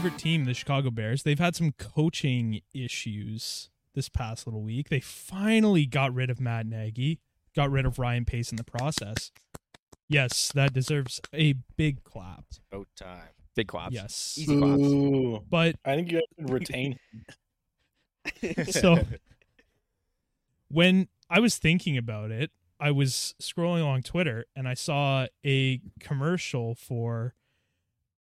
favorite team, the Chicago Bears, they've had some coaching issues this past little week. They finally got rid of Matt Nagy, got rid of Ryan Pace in the process. Yes, that deserves a big clap. About time. Big claps. Yes. Easy claps. Ooh. But I think you have to retain. so when I was thinking about it, I was scrolling along Twitter and I saw a commercial for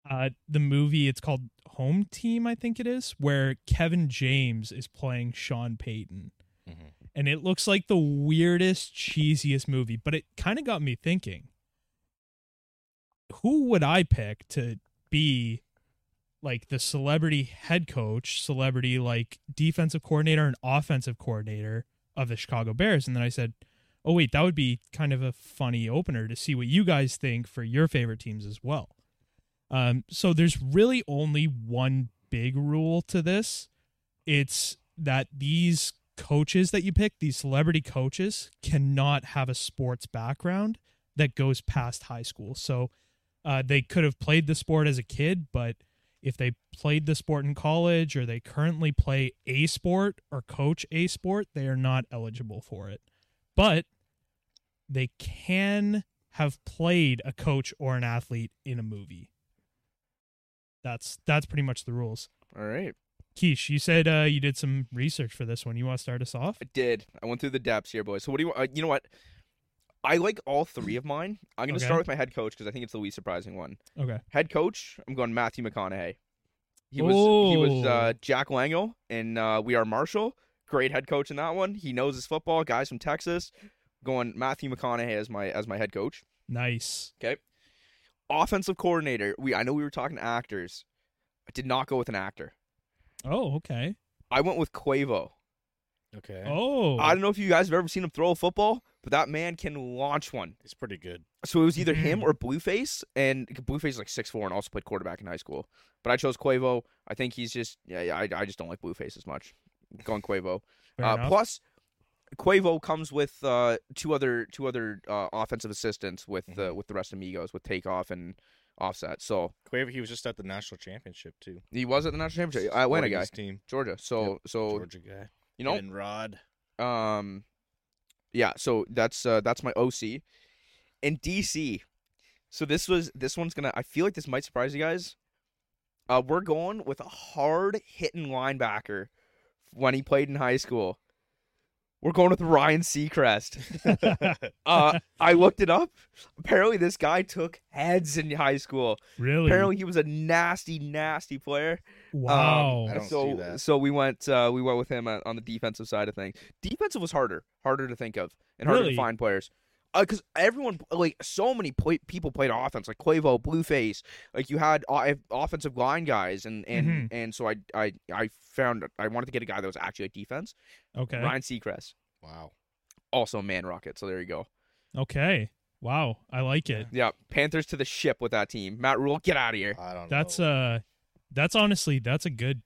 uh, the movie. It's called Home Team, I think it is, where Kevin James is playing Sean Payton. Mhm. And it looks like the weirdest, cheesiest movie, but it kind of got me thinking who would I pick to be like the celebrity head coach, celebrity like defensive coordinator and offensive coordinator of the Chicago Bears? And then I said, oh, wait, that would be kind of a funny opener to see what you guys think for your favorite teams as well. Um, so there's really only one big rule to this. It's that these coaches that you pick, these celebrity coaches, cannot have a sports background that goes past high school. So uh, they could have played the sport as a kid, but if they played the sport in college or they currently play a sport or coach a sport, they are not eligible for it. But they can have played a coach or an athlete in a movie. That's that's pretty much the rules. All right. Keish, you said uh, you did some research for this one. You want to start us off? I did. I went through the depths here, boys. So what do you want? Uh, you know what? I like all three of mine. I'm going to Okay. start with my head coach because I think it's the least surprising one. Okay. Head coach, I'm going Matthew McConaughey. He was he was uh, Jack Lengyel in uh, We Are Marshall. Great head coach in that one. He knows his football. Guys from Texas. Going Matthew McConaughey as my as my head coach. Nice. Okay. Offensive coordinator. We I know we were talking actors. I did not go with an actor. Oh, okay. I went with Quavo. Okay. Oh. I don't know if you guys have ever seen him throw a football, but that man can launch one. It's pretty good. So it was either him or Blueface, and Blueface is like six four and also played quarterback in high school. But I chose Quavo. I think he's just yeah, yeah I, I just don't like Blueface as much. Going Quavo. Fair Uh, plus, Quavo comes with uh, two other two other uh, offensive assistants with the Mhm. with the rest of Migos with Takeoff and Offset. So Quavo, he was just at the national championship too. he was at the national championship. Atlanta guy, Oregon's team. Georgia. So so Georgia guy. you know and Rod. Um, yeah. So that's uh, that's my OC, and DC. So this was this one's gonna. I feel like this might surprise you guys. Uh, we're going with a hard hitting linebacker when he played in high school. We're going with Ryan Seacrest. Uh, I looked it up. Apparently, this guy took heads in high school. really? Apparently, he was a nasty, nasty player. wow. I don't so, see that. So we went, uh, we went with him on on the defensive side of things. Defensive was harder, harder to think of, and harder Really? to find players. Because everyone, like, so many play- people played offense, like Quavo, Blueface. Like you had o- offensive line guys, and and Mhm. and so I I I found I wanted to get a guy that was actually at defense. okay. Ryan Seacrest, Wow. also man rocket. So there you go. Okay. Wow. I like it. Yeah, Panthers to the ship with that team. Matt Rhule, get out of here. I don't That's know. uh that's honestly that's a good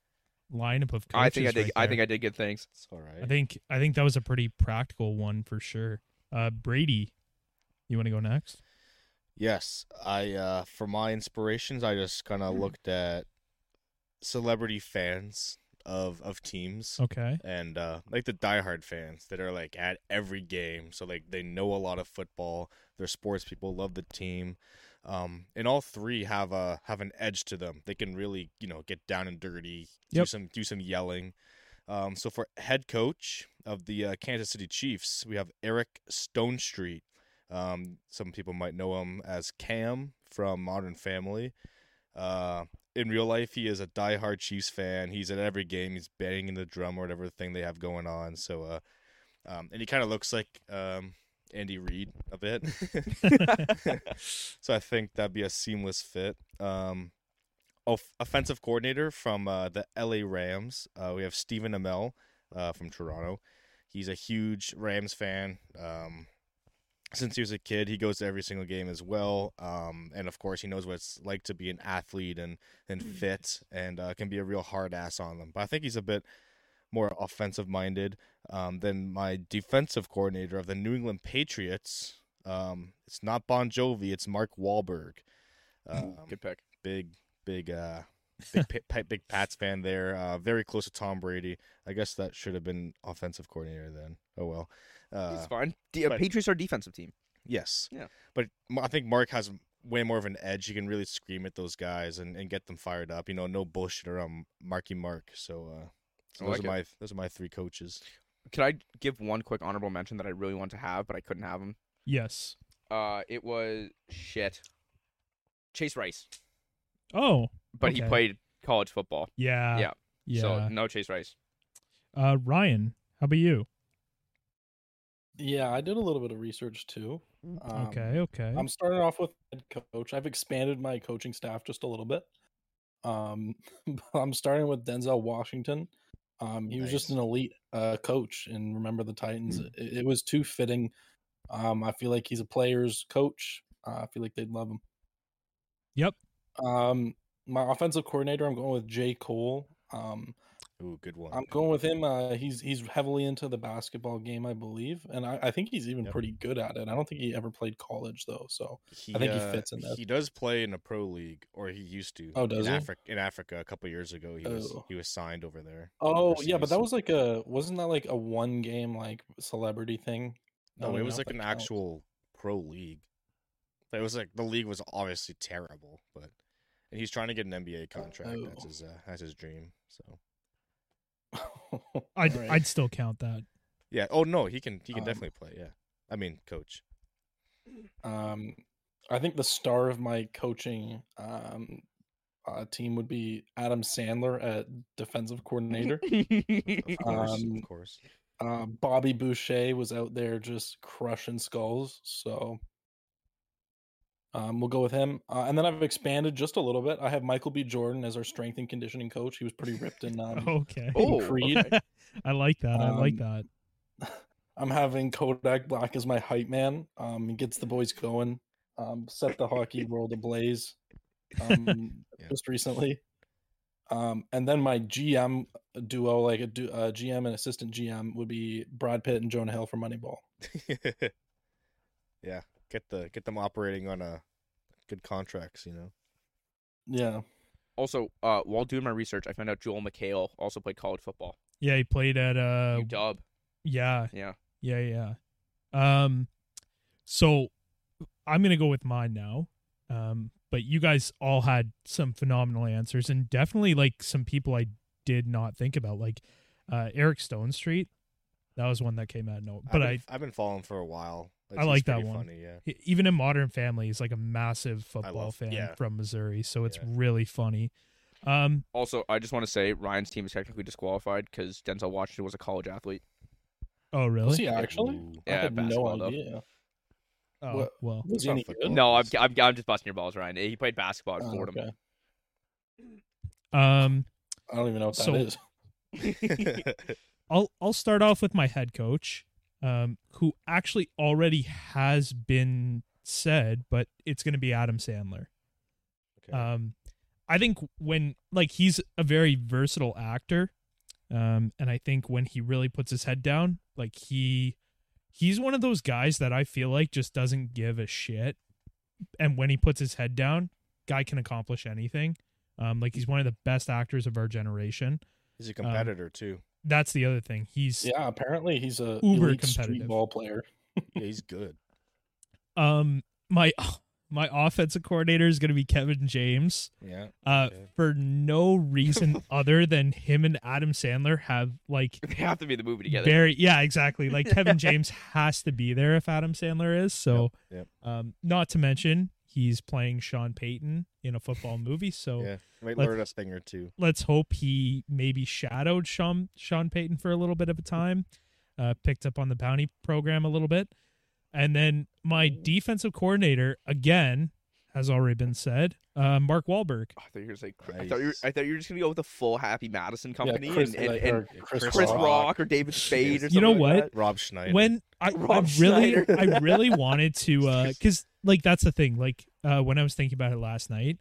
lineup of coaches. I think I did. right I think I did good things. It's all right. I think I think that was a pretty practical one for sure. Uh Brady, you want to go next? Yes, I uh for my inspirations, I just kind of looked at celebrity fans of of teams Okay. and uh like the diehard fans that are like at every game, so like they know a lot of football. They're sports people, love the team. Um, and all three have a have an edge to them. They can really, you know, get down and dirty, do Yep. some do some yelling. Um, so for head coach of the uh, Kansas City Chiefs, we have Eric Stonestreet. Um, some people might know him as Cam from Modern Family. Uh, in real life, he is a diehard Chiefs fan. He's at every game. He's banging the drum or whatever thing they have going on. So, uh, um, and he kind of looks like um, Andy Reid a bit. so I think that'd be a seamless fit. Um, off- offensive coordinator from uh, the LA Rams. Uh, we have Stephen Amell uh, from Toronto. He's a huge Rams fan. Um, since he was a kid, he goes to every single game as well. Um, and of course, he knows what it's like to be an athlete and and fit, and uh, can be a real hard ass on them. But I think he's a bit more offensive minded um, than my defensive coordinator of the New England Patriots. Um, it's not Bon Jovi, it's Mark Wahlberg. Um, Good pick. big, big, uh, big big Pats fan there. Uh, very close to Tom Brady. I guess that should have been offensive coordinator then. Oh well. Uh, He's fine. D- uh, but- Patriots are a defensive team. Yes. Yeah. But I think Mark has way more of an edge. He can really scream at those guys and, and get them fired up. You know, no bullshit around Marky Mark. So, uh, so those like are my those are my three coaches. Can I give one quick honorable mention that I really want to have, but I couldn't have him? Yes. Uh, it was shit. Chase Rice, Oh, but he played college football. yeah. Yeah. Yeah. So no Chase Rice. uh, Ryan, how about you? Yeah, I did a little bit of research too. Um, okay. Okay. I'm starting off with head coach. I've expanded my coaching staff just a little bit. Um, but I'm starting with Denzel Washington. Um, he was just an elite uh, coach, and remember the Titans. It, it was too fitting. Um, I feel like he's a player's coach. Uh, I feel like they'd love him. Yep. Um, my offensive coordinator, I'm going with J. Cole. Um, Ooh, good one. I'm going with him. Uh, he's he's heavily into the basketball game, I believe, and I, I think he's even Yep. pretty good at it. I don't think he ever played college though, so He, I think he uh, fits in that. He does play in a pro league, or he used to. Oh, does in he? Africa, in Africa, a couple years ago, he was Oh. he was signed over there. Oh yeah, but that was like a wasn't that like a one game like celebrity thing? No, it was like an counts. actual pro league. It was like the league was obviously terrible, but and he's trying to get an NBA contract. That's Oh. his uh, that's his dream. So I'd Alright. I'd still count that. yeah. Oh no, he can he can Um, definitely play. Yeah, I mean, coach. Um, I think the star of my coaching um uh, team would be Adam Sandler at defensive coordinator. Of course, Um, of course. uh, Bobby Boucher was out there just crushing skulls, so um, we'll go with him. Uh, and then I've expanded just a little bit. I have Michael B. Jordan as our strength and conditioning coach. He was pretty ripped in. Um, Okay. Oh, Creed. okay. I like that. I like Um, that. I'm having Kodak Black as my hype man. Um, he gets the boys going. Um, set the hockey world ablaze. Um, Yeah. just recently. Um, and then my GM duo, like a du- uh, GM and assistant GM, would be Brad Pitt and Jonah Hill for Moneyball. yeah, get the get them operating on a good contracts. You know. Yeah, Also, uh, while doing my research, I found out Joel McHale also played college football. Yeah, he played at uh UW. yeah, Yeah. yeah, yeah. Um so I'm going to go with mine now. Um but you guys all had some phenomenal answers and definitely like some people I did not think about like uh Eric Stonestreet. That was one that came out of no. But I've I I've been following for a while. I like that one. Funny, yeah. even in Modern Family he's like a massive football love- fan yeah. from Missouri, so it's Yeah. really funny. Um Also, I just want to say Ryan's team is technically disqualified because Denzel Washington was a college athlete. oh really? was he actually? Ooh. I Yeah, had no basketball, though. oh, what- well. Was he any good? No, I'm, I'm, I'm just busting your balls, Ryan. He played basketball at Oh, Fordham. okay. Um I don't even know what that So- is. I'll I'll start off with my head coach, um, who actually already has been said, but it's going to be Adam Sandler. Okay. Um, I think when like he's a very versatile actor, um, and I think when he really puts his head down, like he he's one of those guys that I feel like just doesn't give a shit, and when he puts his head down, guy can accomplish anything. Um, like he's one of the best actors of our generation. He's a competitor too. That's the other thing. He's Yeah, apparently he's a Uber competitive. ball player. Yeah, he's good. Um, my my offensive coordinator is going to be Kevin James. Yeah. Uh, Okay. for no reason other than him and Adam Sandler have like They have to be the movie together. very yeah exactly like Kevin James has to be there if Adam Sandler is. So, Yep, um, not to mention he's playing Sean Payton in a football movie. So Yeah. Might let's- learn a thing or two. let's hope he maybe shadowed Sean Sean Payton for a little bit of a time, uh, picked up on the bounty program a little bit, and then my defensive coordinator again has already been said, uh, Mark Wahlberg. Oh, I thought you were gonna. I thought you were, Nice. I thought you were just gonna go with the full Happy Madison company Chris, and, and, like, and or Chris, Chris Rock. Rock. or David Spade or something You know like what? that. Rob Schneider. When I, I really Schneider. I really wanted to uh cuz like that's the thing like uh when I was thinking about it last night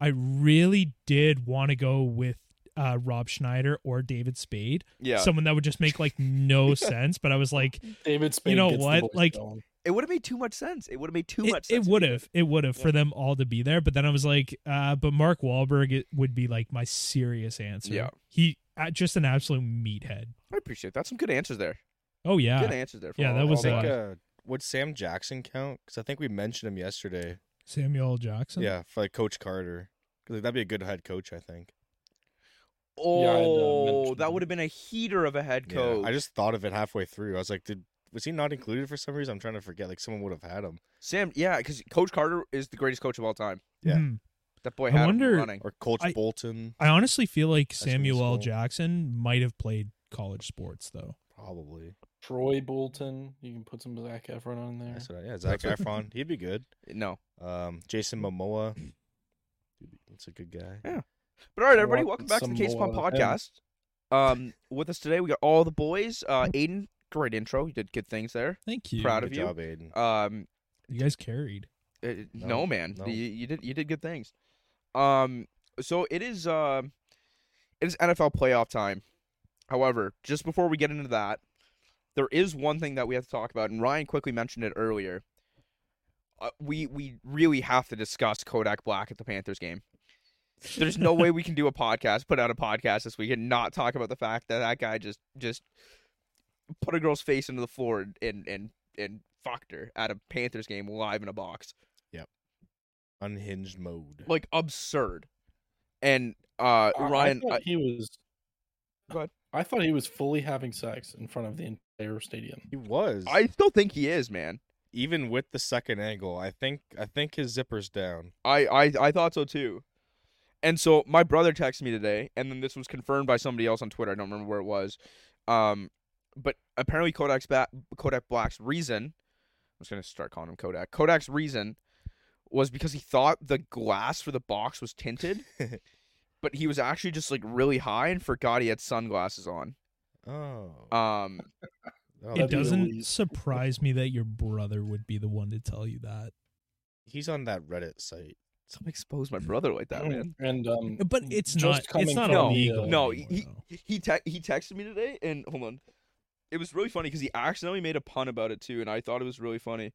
I really did want to go with uh Rob Schneider or David Spade Yeah. someone that would just make like no sense but I was like David Spade. You know gets the what? Like, going. It would have made too much sense. It would have made too It, much it would have. It would have Yeah. for them all to be there. But then I was like, uh, but Mark Wahlberg it would be like my serious answer. Yeah. He uh, just an absolute meathead. I appreciate that. Some good answers there. Oh yeah. Good answers there. For Yeah, all- that was, I think, uh, would Sam Jackson count? Because I think we mentioned him yesterday. Samuel Jackson. Yeah, for like Coach Carter. 'Cause, like, that'd be a good head coach, I think. Yeah, I'd, uh, Oh, mention that would have been a heater of a head Yeah, coach. I just thought of it halfway through. I was like, did was he not included for some reason? I'm trying to forget. Like someone would have had him, Sam, yeah, because Coach Carter is the greatest coach of all time. Yeah. Mhm. That boy I had him wonder- running. or Coach I- Bolton, I honestly feel like Samuel Jackson might have played college sports though. probably. Troy Bolton. You can put some Zac Efron on there. That's what I- yeah, Zac That's Efron, he'd be good. No, Um, Jason Momoa, that's a good guy. Yeah. but all right, everybody, welcome back to the Case Pump more of him. podcast. Um, with us today, we got all the boys. Uh, Aiden, great intro. You did good things there. Thank you. Proud Good of you. job, Aiden. Um, You guys carried. Uh, no, No, man, no. You, you did you did good things. Um, so it is uh, it is NFL playoff time. However, just before we get into that, there is one thing that we have to talk about, and Ryan quickly mentioned it earlier. Uh, we we really have to discuss Kodak Black at the Panthers game. There's no way we can do a podcast, put out a podcast this week, and not talk about the fact that that guy just just put a girl's face into the floor and and and fucked her at a Panthers game live in a box Yep. Unhinged mode. like absurd. And uh I- Ryan, I I, he was. Go ahead. I thought he was fully having sex in front of the entire stadium. He was. I, still think he is, man. even with the second angle, I think I think his zipper's down. I, I I thought so too. And so my brother texted me today, and then this was confirmed by somebody else on Twitter. I don't remember where it was. Um, but apparently Kodak's ba- Kodak Black's reason, I'm just gonna start calling him Kodak. Kodak's reason was because he thought the glass for the box was tinted, but he was actually just like really high and forgot he had sunglasses on. Oh. Um, Oh, it that'd be the doesn't surprise me that your brother would be the one to tell you that. he's on that Reddit site. don't expose my brother like that, man. And um, But it's just not. It's not from No, illegal. uh, No, he he te- he texted me today, and hold on, it was really funny because he accidentally made a pun about it too, and I thought it was really funny.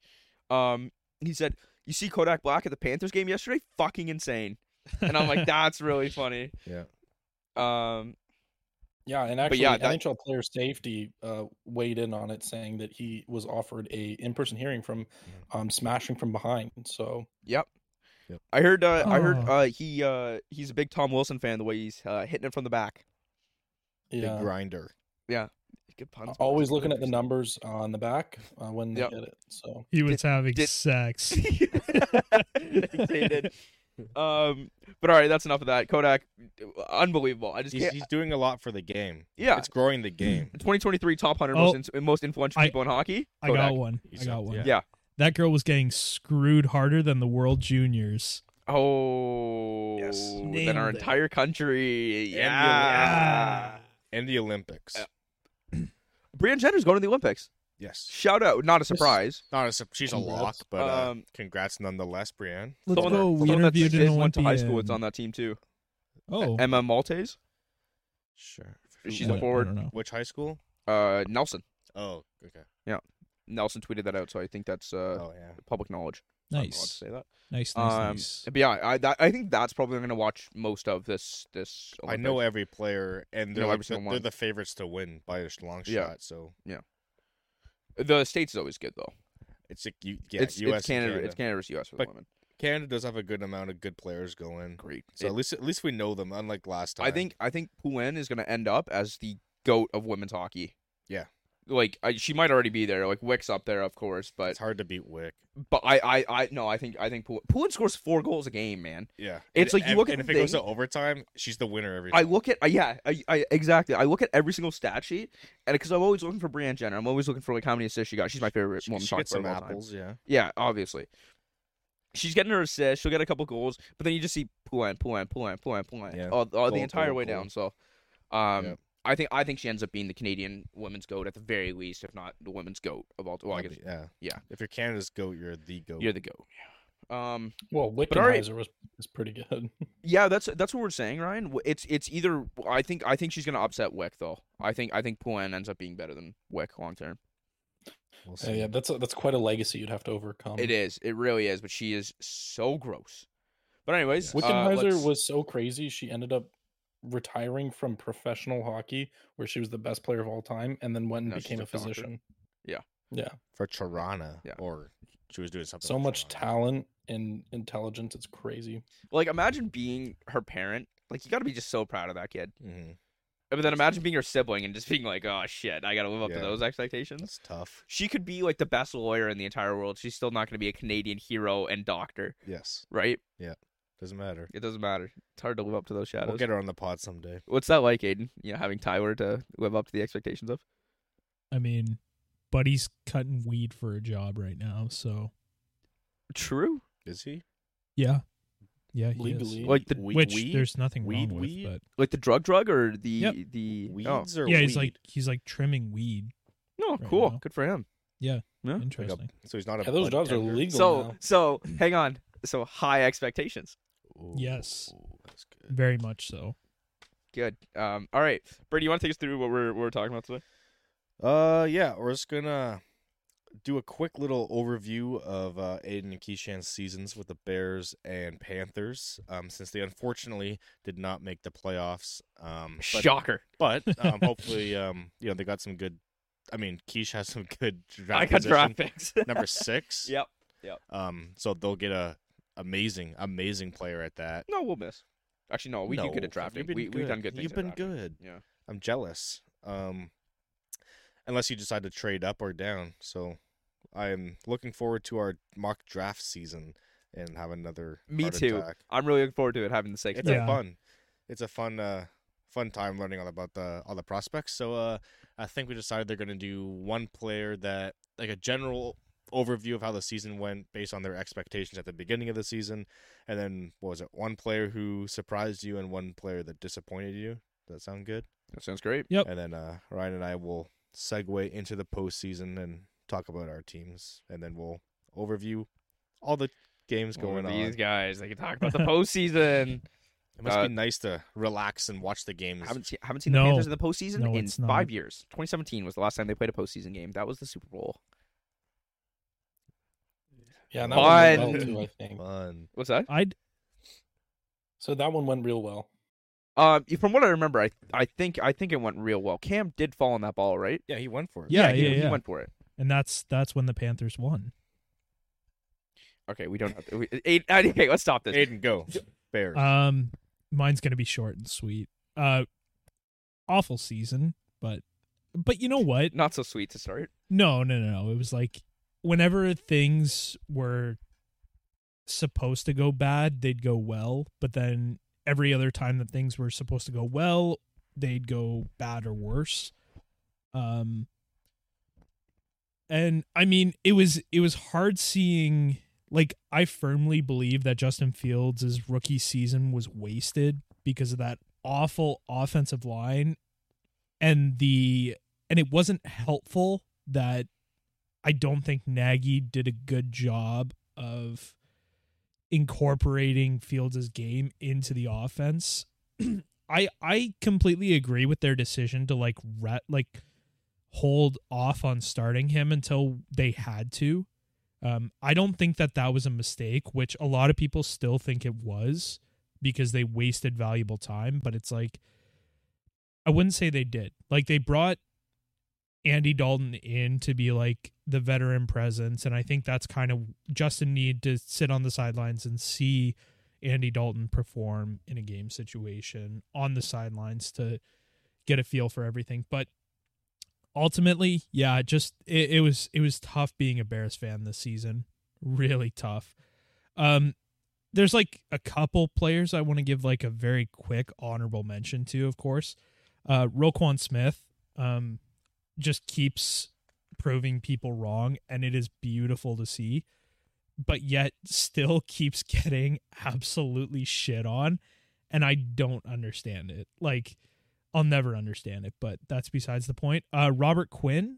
Um, he said, "You see Kodak Black at the Panthers game yesterday? Fucking insane." And I'm like, "That's really funny." Yeah. Um, Yeah, and actually, yeah, that- NHL player safety uh, weighed in on it, saying that he was offered a in-person hearing from um, smashing from behind. So yep. Yep. I heard. Uh, I heard. Oh. Uh, he uh, he's a big Tom Wilson fan. The way he's uh, hitting it from the back. yeah, Big grinder. Good puns. man. always looking at the numbers on the back uh, when they Yep. get it. So He was having did- sex. they did. Um, but all right, that's enough of that. Kodak, unbelievable. I just He's, he's doing a lot for the game. yeah, It's growing the game. 2023 top 100 Oh. most, in, most influential I- people in hockey. I got one. I got one. yeah. Yeah. That girl was getting screwed harder than the World Juniors. Oh, Yes. then Nailed our it. entire country. And the- Yeah. And the Olympics. Yeah. Brianne Jenner's going to the Olympics. Yes. Shout out, not a surprise. Not a, sup- she's a Congrats. lock, but uh, Um, congrats nonetheless, Brianne. Let's Someone go. that- We someone that interviewed an went to high school. It's Olympian. on that team too. Oh, Emma Maltais. Sure. She's I a don't- I forward. don't know. Which high school? Uh, Nelson. Oh, okay. Yeah. Nelson tweeted that out, so I think that's uh oh, yeah. public knowledge. I'm to Nice, say that. nice, nice, Um, nice. But yeah, I that, I think that's probably I'm gonna watch most of this this. I know every player, and they're, know like every the, single they're one. the favorites to win by a long shot. So Yeah. So the states is always good though. it's like you, yeah, it's U.S. it's Canada, and It's Canada versus U.S. for the women. Canada does have a good amount of good players going. Great. So It- at least at least we know them, unlike last time. I think I think Poulin is gonna end up as the goat of women's hockey. Yeah. Like I, she might already be there. Like Wick's up there, of course, but it's hard to beat Wick. but I I, I no, I think I think Poulin, Poulin scores four goals a game, man. Yeah, It's And- like you and- look at and if the it goes to overtime, she's the winner every Time. I look at yeah, I, I exactly. I look at every single stat sheet, and because I'm always looking for Brianne Jenner, I'm always looking for like how many assists she got. She's my favorite She, woman she gets some about of time. apples. Yeah, Yeah, obviously. She's getting her assist. She'll get a couple goals, but then you just see Poulin, Poulin, Poulin, Poulin, Poulin, Yeah. all, all the entire way down. So, um, Yep. I think I think she ends up being the Canadian women's goat at the very least, if not the women's goat of all. Well, I guess yeah, yeah. If you're Canada's goat, you're the goat. you're the goat. Um, well, all right. Wickenheiser was is pretty good. yeah, that's that's what we're saying, Ryan. It's it's either I think I think she's gonna upset Wick though. I think I think Poulin ends up being better than Wick long term. We'll Uh, yeah, that's a, that's quite a legacy you'd have to overcome. It is. It really is. But she is so gross. But anyways, uh, Wickenheiser let's- was so crazy. She ended up retiring from professional hockey, where she was the best player of all time, and then went and Now became a a physician. Yeah. yeah. for Tirana. Yeah. Or she was doing something. So with much Tirana. talent and intelligence. It's crazy. like imagine being her parent. Like you got to be just so proud of that kid. Mhm. But then imagine being her sibling and just being like, oh shit, I got to live up to those expectations. That's tough. She could be like the best lawyer in the entire world. She's still not going to be a Canadian hero and doctor, Yes. right? Doesn't matter. It doesn't matter. It's hard to live up to those shadows. We'll get her on the pod someday. What's that like, Aiden? You know, having Tyler to live up to the expectations of? I mean, Buddy's cutting weed for a job right now, so True. Is he? yeah, yeah, he Legally. is. Like the We- Which weed? there's nothing Weed, wrong weed? with, but like the drug drug or the Yep. the Weeds oh. or but yeah, he's weed? like he's like trimming weed. no right cool now. good for him. Yeah, Yeah. Like a- interesting. so he's not a. Yeah, those drugs jobs are tender? legal So now. so hang on. So high expectations. Ooh, Yes. That's good. Very much so. Good. Um. All right, Brady, you want to take us through what we're what we're talking about today? Uh, yeah, we're just gonna do a quick little overview of uh, Aiden and Keishan's seasons with the Bears and Panthers. Um, since they unfortunately did not make the playoffs. Um, but, Shocker. but um, hopefully, um, you know, they got some good. I mean, Keish has some good draft I got position, draft picks. number six. Yep. yep. Um, so they'll get a amazing, amazing player at that. No, we'll miss. Actually, no, we do good at drafting. you've been We we've done good things. You've been good. Yeah. I'm jealous. Um, unless you decide to trade up or down. So I'm looking forward to our mock draft season and have another. Me heart too. attack. I'm really looking forward to it having the stakes. It's. Yeah. a fun. It's a fun, uh, fun time learning all about the all the prospects. So uh, I think we decided they're gonna do one player that like a general overview of how the season went based on their expectations at the beginning of the season, and then what was it? One player who surprised you and one player that disappointed you. Does that sound good? That sounds great. Yep. And then uh, Ryan and I will segue into the postseason and talk about our teams, and then we'll overview all the games going Over on. These guys, they can talk about the postseason. It must uh, be nice to relax and watch the games. haven't seen haven't seen the Panthers in the postseason No, in five years. 2017 was the last time they played a postseason game. That was the Super Bowl. Yeah, and that Fun. one went well too. I think. Fun. What's that? I'd So that one went real well. Um, from what I remember, I I think I think it went real well. Cam did fall on that ball, right? Yeah, he went for it. Yeah, he, yeah, he yeah. went for it. and that's that's when the Panthers won. Okay, we don't have to. We, eight, okay, let's stop this. Aiden, go. Bears. Um, mine's gonna be short and sweet. Uh, awful season, but but you know what? Not so sweet to start. No, no, no, no. It was like whenever things were supposed to go bad, they'd go well, but then every other time that things were supposed to go well, they'd go bad or worse. Um and I mean, it was it was hard seeing like I firmly believe that Justin Fields' rookie season was wasted because of that awful offensive line and the and it wasn't helpful that I don't think Nagy did a good job of incorporating Fields' game into the offense. I I completely agree with their decision to like ret like hold off on starting him until they had to. Um, I don't think that that was a mistake, which a lot of people still think it was because they wasted valuable time. But it's like I wouldn't say they did. Like they brought Andy Dalton in to be like the veteran presence, and I think that's kind of Justin need to sit on the sidelines and see Andy Dalton perform in a game situation on the sidelines to get a feel for everything. But ultimately, yeah, just it, it was it was tough being a Bears fan this season. Really tough. Um there's like a couple players I want to give like a very quick honorable mention to, of course. Uh Roquan Smith um just keeps proving people wrong and it is beautiful to see but yet still keeps getting absolutely shit on and I don't understand it. Like I'll never understand it, but that's besides the point. Uh Robert Quinn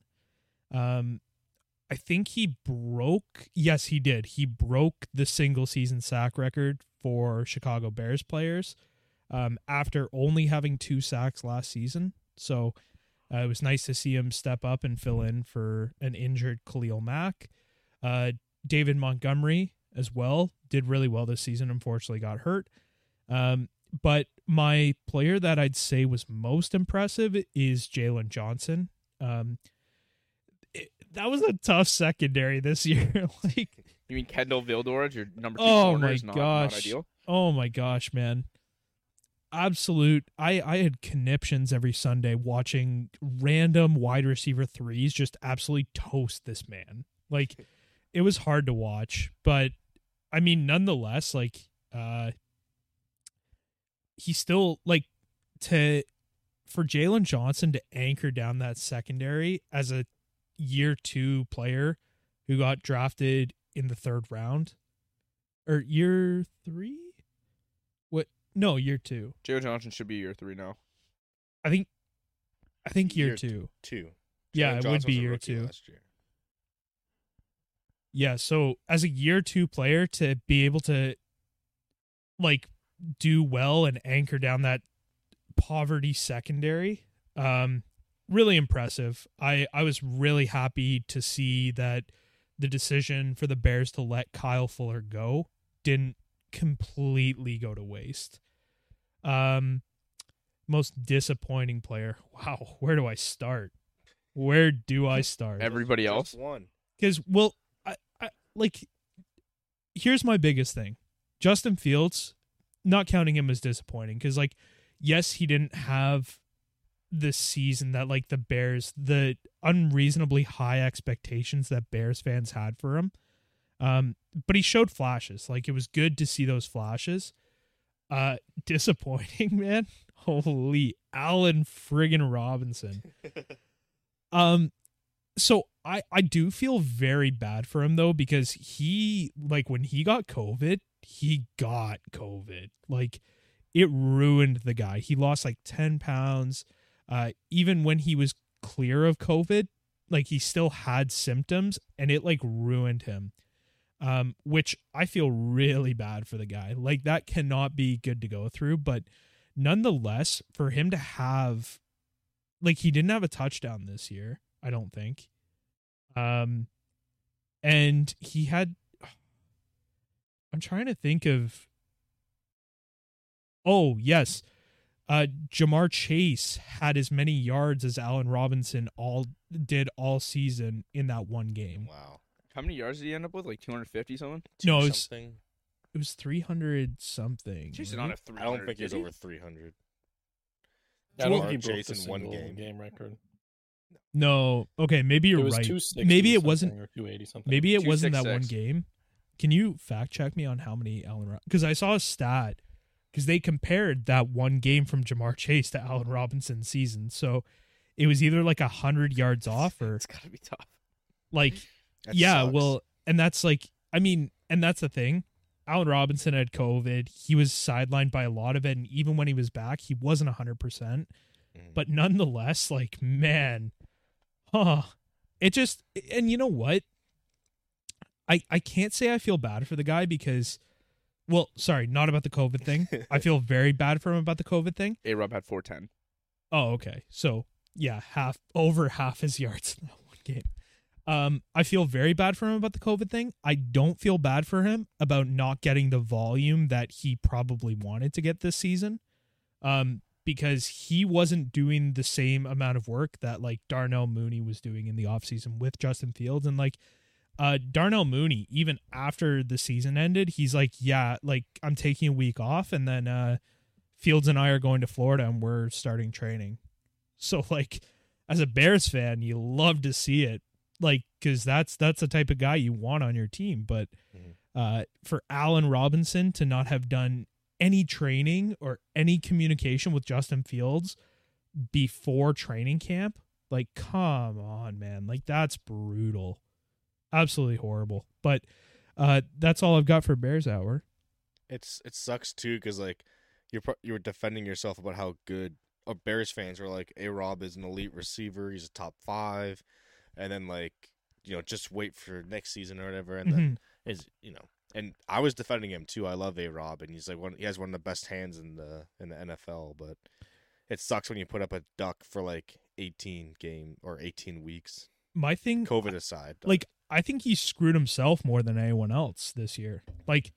um I think he broke yes, he did. He broke the single season sack record for Chicago Bears players um after only having 2 sacks last season. So Uh, it was nice to see him step up and fill in for an injured Khalil Mack. Uh, David Montgomery as well did really well this season. Unfortunately, got hurt. Um, but my player that I'd say was most impressive is Jaylon Johnson. Um, it, that was a tough secondary this year. like, You mean Kindle Vildor your number two Oh corner my is not, gosh. not ideal? oh my gosh, man. Absolute. I I had conniptions every Sunday watching random wide receiver threes just absolutely toast this man. Like it was hard to watch, but I mean nonetheless like uh he still like to for Jaylon Johnson to anchor down that secondary as a year 2 player who got drafted in the third round or year 3 what no year 2 Joe Johnson should be year three now. I think I think year, Year 2 Two. Yeah, Jaylon it would be year two. last year. Yeah, so as a year two player to be able to like do well and anchor down that poverty secondary, um, really impressive. I I was really happy to see that the decision for the Bears to let Kyle Fuller go didn't completely go to waste. Um, most disappointing player. Wow, where do I start? Where do I start? Everybody else, one. because well I, I like here's my biggest thing justin fields not counting him as disappointing because like yes he didn't have the season that like the bears the unreasonably high expectations that bears fans had for him um but he showed flashes like it was good to see those flashes uh disappointing man holy allen friggin robinson um so I I do feel very bad for him though because he like when he got COVID, he got COVID. Like it ruined the guy. He lost like 10 pounds. Uh even when he was clear of COVID, like he still had symptoms and it like ruined him. Um which I feel really bad for the guy. Like that cannot be good to go through, but nonetheless for him to have like he didn't have a touchdown this year, I don't think. Um, and he had. I'm trying to think of. Oh yes, uh, Ja'Marr Chase had as many yards as Allen Robinson all did all season in that one game. Wow. How many yards did he end up with? Like 250 something? No, Two it's- something. It was 300 something. Chase is right? not a 300. I don't think did he's he? over 300. I don't Ja'Marr think he broke Chase the in one single game. game record. No, okay, maybe you're it was right. 260 Maybe it wasn't- or 280 something. Maybe it wasn't that one 266. game. Can you fact check me on how many Allen? Because I saw a stat because they compared that one game from Ja'Marr Chase to Allen Robinson's season. So it was either like a hundred yards off or It's gotta be tough. like That yeah. sucks. Well, and that's like I mean, and that's the thing. Allen Robinson had COVID. He was sidelined by a lot of it, and even when he was back, he wasn't hundred percent Mhm. but nonetheless like man huh it just and you know what i i can't say i feel bad for the guy because well sorry not about the covid thing i feel very bad for him about the covid thing A Rob had 410. oh okay so yeah half over half his yards in that one game um i feel very bad for him about the covid thing. I don't feel bad for him about not getting the volume that he probably wanted to get this season. Um because he wasn't doing the same amount of work that like Darnell Mooney was doing in the offseason with Justin Fields. And like uh Darnell Mooney even after the season ended he's like yeah like I'm taking a week off and then uh Fields and I are going to Florida and we're starting training. So like as a Bears fan you love to see it like cuz that's that's the type of guy you want on your team but Mhm. uh for Allen Robinson to not have done any training or any communication with Justin Fields before training camp, like come on, man. Like that's brutal. Absolutely horrible. But uh that's all I've got for Bears hour. it's it sucks too because like you're you were defending yourself about how good uh, Bears fans were like a Rob is an elite receiver he's a top five and then like you know just wait for next season or whatever and then Mhm. is you know and I was defending him too I love a Rob and he's like one he has one of the best hands in the in the NFL but it sucks when you put up a duck for like 18 game or 18 weeks. My thing, COVID aside, like I think he screwed himself more than anyone else this year. Like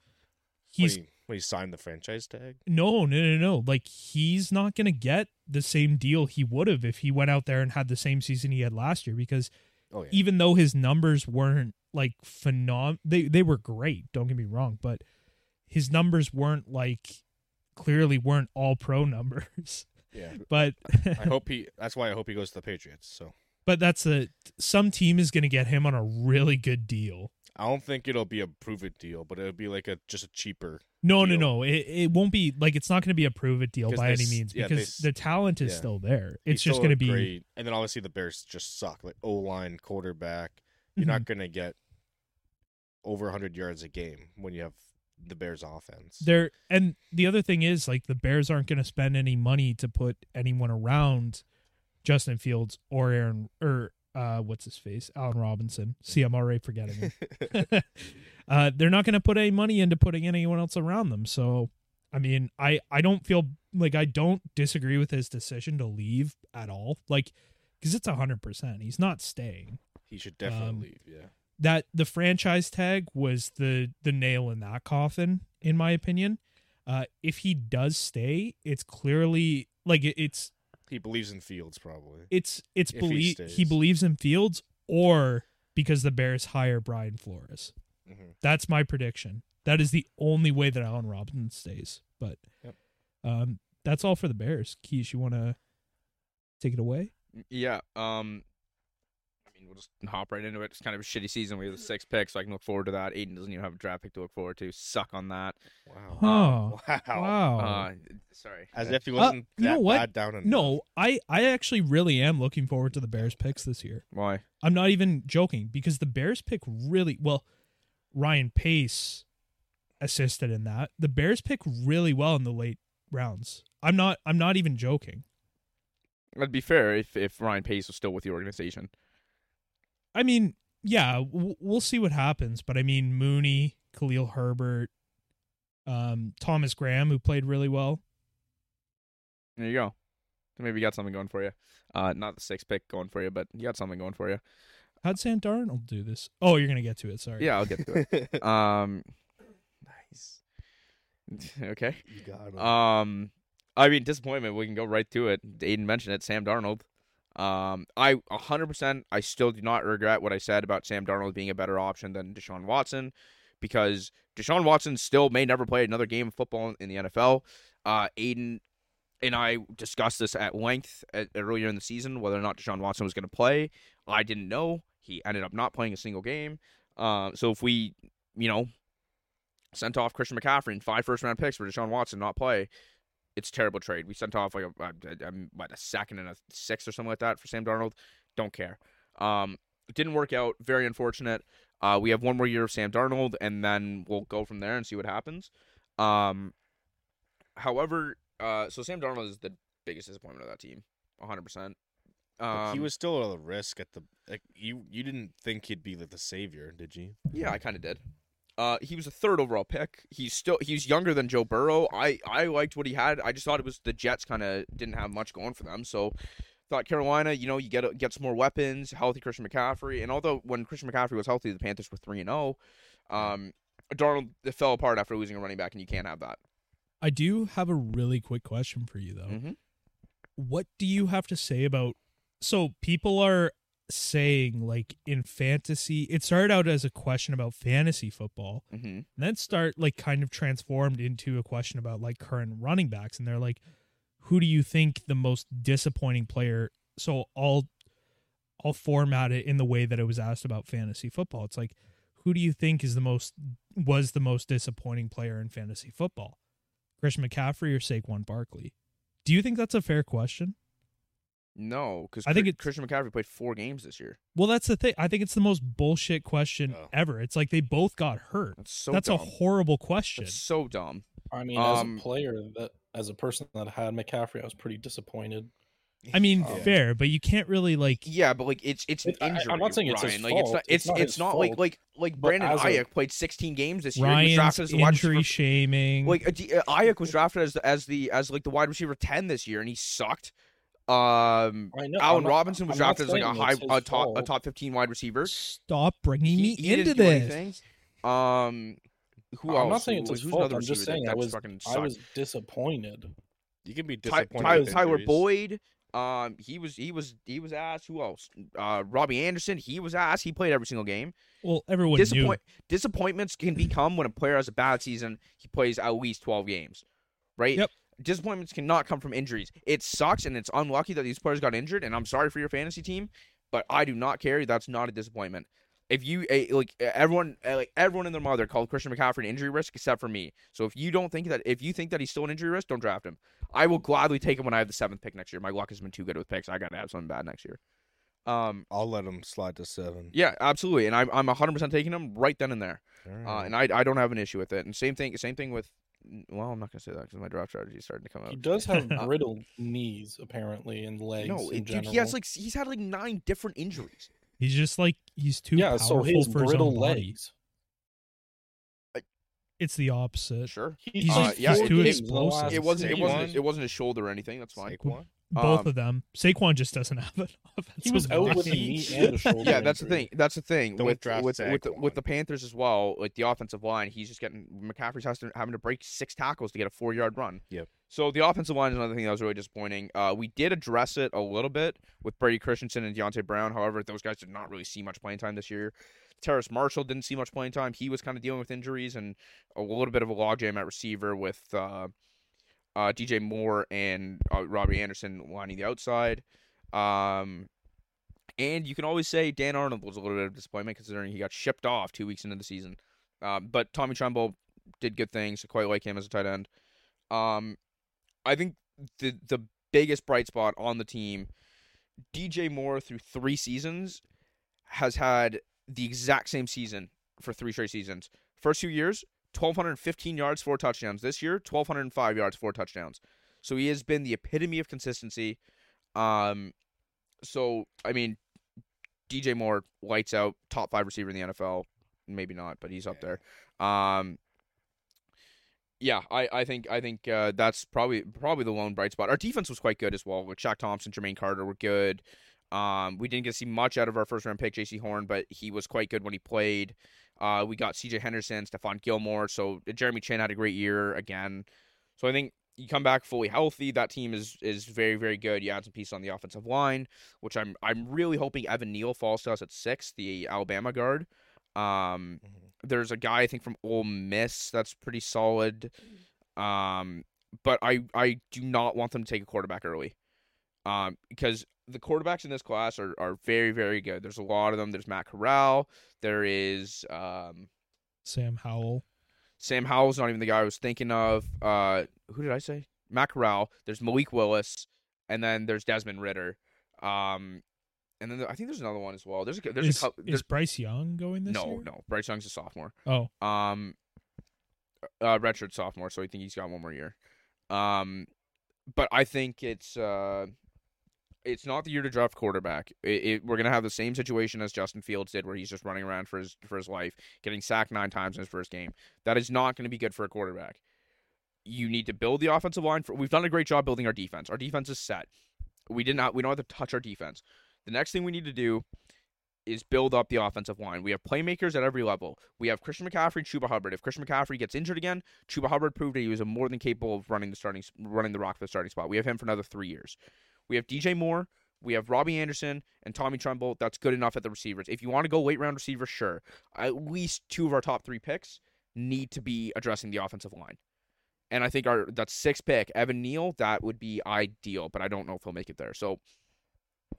he's when he, signed the franchise tag. no, no, no, no. Like he's not gonna get the same deal he would have if he went out there and had the same season he had last year. Because Oh yeah, even though his numbers weren't like phenom, they they were great. Don't get me wrong, but his numbers weren't like clearly weren't all pro numbers. yeah. But I hope he. That's why I hope he goes to the Patriots. So but that's a some team is gonna get him on a really good deal. I don't think it'll be a prove it deal, but it'll be like a just a cheaper. No, no, deal. no. It it won't be like it's not going to be a prove it deal by they any means yeah, they because s- the talent is yeah. still there. He's It's just going to be great, and then obviously the Bears just suck. Like O line, quarterback. You're Mhm. not gonna get over 100 yards a game when you have the Bears offense. there. And the other thing is like the Bears aren't going to spend any money to put anyone around Justin Fields or Aaron or uh what's his face Allen Robinson. See, I'm already forgetting him. uh, they're not going to put any money into putting anyone else around them. So, I mean, I I don't feel like I don't disagree with his decision to leave at all. Like, because it's hundred percent, he's not staying. he should definitely Um, leave. Yeah. That the franchise tag was the the nail in that coffin, in my opinion. Uh, if he does stay, it's clearly like it, it's He believes in Fields probably. it's it's If he believe he, believes in Fields or because the Bears hire Brian Flores. hmm That's my prediction. That is the only way that Allen Robinson stays. But Yep. um, that's all for the Bears. Keys, you want to take it away? Yeah. Um. I mean, we'll just hop right into it. It's kind of a shitty season. We have the six picks, so I can look forward to that. Aiden doesn't even have a draft pick to look forward to. Suck on that. Wow. Oh, Wow. wow. Uh, sorry. As if he wasn't you know that what? bad down and no, I I actually really am looking forward to the Bears picks this year. Why? I'm not even joking because the Bears pick really well. Ryan Pace assisted in that. The Bears pick really well in the late rounds. I'm not. I'm not even joking. That'd be fair if if Ryan Pace was still with the organization. I mean, yeah, w- we'll see what happens. But I mean, Mooney, Khalil Herbert, um, Thomas Graham, who played really well. There you go. So maybe you got something going for you. Uh, not the sixth pick going for you, but you got something going for you. How'd Sam Darnold do this? Oh, you're gonna get to it. Sorry. Yeah, I'll get to it. Um, nice. okay. You got him. Um, I mean, disappointment. We can go right to it. Aiden mentioned it. Sam Darnold. Um, I 100%. I still do not regret what I said about Sam Darnold being a better option than Deshaun Watson, because Deshaun Watson still may never play another game of football in the NFL. Uh, Aiden and I discussed this at length at, earlier in the season whether or not Deshaun Watson was going to play. I didn't know. He ended up not playing a single game. Uh, so if we, you know, sent off Christian McCaffrey and five first round picks for Deshaun Watson not play, it's a terrible trade. We sent off like a, a, a, a what a second and a sixth or something like that for Sam Darnold. Don't care. Um, it didn't work out. Very unfortunate. Uh, we have one more year of Sam Darnold, and then we'll go from there and see what happens. Um, however, uh, so Sam Darnold is the biggest disappointment of that team, 100. percent Um, he was still at a risk at the like you you didn't think he'd be like the savior, did you? Yeah, I kind of did. Uh, he was a third overall pick. He's still he's younger than Joe Burrow. I I liked what he had. I just thought it was the Jets kind of didn't have much going for them. So thought Carolina, you know, you get get some more weapons, healthy Christian McCaffrey, and although when Christian McCaffrey was healthy, the Panthers were three and zero. Um, Darnold fell apart after losing a running back, and you can't have that. I do have a really quick question for you though. Mm-hmm. what do you have to say about so people are saying like in fantasy it started out as a question about fantasy football Mm-hmm. and then start like kind of transformed into a question about like current running backs and they're like who do you think the most disappointing player so i'll i'll format it in the way that it was asked about fantasy football. It's like who do you think is the most was the most disappointing player in fantasy football? Christian mccaffrey or saquon barkley? Do you think that's a fair question No, because I think it's- Christian McCaffrey played four games this year. well that's the thing i think it's the most bullshit question Oh. ever it's like they both got hurt That's so that's dumb. a horrible question That's so dumb. I mean, Um, as a player, that as a person that had McCaffrey, I was pretty disappointed. i mean Yeah. fair but you can't really like Yeah, but like it's it's an It- I- I'm not saying it's his Ryan. like it's not It's it's not it's not like like like But Brandon as a- Aiyuk played 16 games this year. he Ryan's drafted as the wide injury receiver. shaming. Like uh, D- uh, Aiyuk was drafted as the, as the as like the wide receiver 10 this year, and he sucked. Um, I know. Allen I'm not- Robinson was I'm drafted as like a high, a top, a top fifteen wide receiver. Stop bringing He- me he into this. Um, who I'm else? not saying it's Who- his fault. I'm just receiver saying I was fucking I was disappointed. You can be disappointed. Ty- with Tyler. Boyd. Um, he was he was he was ass. Who else? Uh, Robbie Anderson. He was asked. He played every single game. Well, everyone Disappoint knew. disappointments can become when a player has a bad season. He plays at least twelve games, right? Yep. Disappointments cannot come from injuries. It sucks and it's unlucky that these players got injured. And I'm sorry for your fantasy team, but I do not care. That's not a disappointment. If you like everyone, like everyone and their mother called Christian McCaffrey an injury risk, except for me. So if you don't think that, if you think that he's still an injury risk, don't draft him. I will gladly take him when I have the seventh pick next year. My luck has been too good with picks. I got to have something bad next year. Um, I'll let him slide to seven. yeah, absolutely, and I'm I'm 100 percent taking him right then and there, uh, and I I don't have an issue with it. And same thing same thing with, well, I'm not gonna say that because my draft strategy is starting to come out. He does have brittle knees apparently and legs. no, in it, dude, general. he has like he's had like nine different injuries. He's just like he's too yeah, powerful so his for his brittle own body. It's the opposite. Sure, He's, He's Uh, played yeah, four it- too games in the explosive. it wasn't it wasn't it wasn't his shoulder or anything. That's fine. Saquon? Both Um, of them. Saquon just doesn't have an offensive He was out line. with a knee and a shoulder. Yeah, that's the thing. That's the thing Don't with draft with with the, with the Panthers as well. Like the offensive line, he's just getting McCaffrey's has to, having to break six tackles to get a four yard run. Yep. So the offensive line is another thing that was really disappointing. Uh, we did address it a little bit with Brady Christensen and Deonte Brown. However, those guys did not really see much playing time this year. Terrace Marshall didn't see much playing time. He was kind of dealing with injuries and a little bit of a logjam at receiver with uh, uh, DJ Moore and uh, Robbie Anderson lining the outside. Um, and you can always say Dan Arnold was a little bit of disappointment considering he got shipped off two weeks into the season. Um, but Tommy Tremble did good things. I quite like him as a tight end. Um, I think the the biggest bright spot on the team, DJ Moore through three seasons, has had the exact same season for three straight seasons. First two years, 1,215 yards, four touchdowns. This year, 1,205 yards, four touchdowns. So he has been the epitome of consistency. Um, so I mean, DJ Moore lights out, top five receiver in the NFL. Maybe not, but he's up there. Um, yeah, I, I think I think uh, that's probably probably the lone bright spot. Our defense was quite good as well. With Shaq Thompson, Jermaine Carter were good. Um, we didn't get to see much out of our first round pick, Jaycee Horn, but he was quite good when he played. Uh, we got C.J. Henderson, Stephon Gilmore, so Jeremy Chinn had a great year again. So I think you come back fully healthy. That team is is very very good. You add some pieces on the offensive line, which I'm I'm really hoping Evan Neal falls to us at six, the Alabama guard. Um, there's a guy I think from Ole Miss that's pretty solid. Um, but I I do not want them to take a quarterback early. Um, because the quarterbacks in this class are, are very very good. There's a lot of them. There's Matt Corral. There is um Sam Howell. Sam Howell's not even the guy I was thinking of. Uh, who did I say? Matt Corral. There's Malik Willis, and then there's Desmond Ridder. Um, and then I think there's another one as well. There's a, there's is, a couple. is Bryce Young going this no, year? no. No. Bryce Young's a sophomore. Oh, Um, uh, redshirt sophomore, so I think he's got one more year. Um, but I think it's uh, it's not the year to draft quarterback. It, it, we're gonna have the same situation as Justin Fields did, where he's just running around for his for his life, getting sacked nine times in his first game. That is not going to be good for a quarterback. You need to build the offensive line. For, we've done a great job building our defense. Our defense is set. We did not. We don't have to touch our defense. The next thing we need to do is build up the offensive line. We have playmakers at every level. We have Christian McCaffrey, Chuba Hubbard. If Christian McCaffrey gets injured again, Chuba Hubbard proved that he was more than capable of running the starting running the rock for the starting spot. We have him for another three years. We have DJ Moore. We have Robbie Anderson and Tommy Tremble. That's good enough at the receivers. If you want to go late round receiver, sure. At least two of our top three picks need to be addressing the offensive line. And I think our that sixth pick, Evan Neal, that would be ideal, but I don't know if he'll make it there. So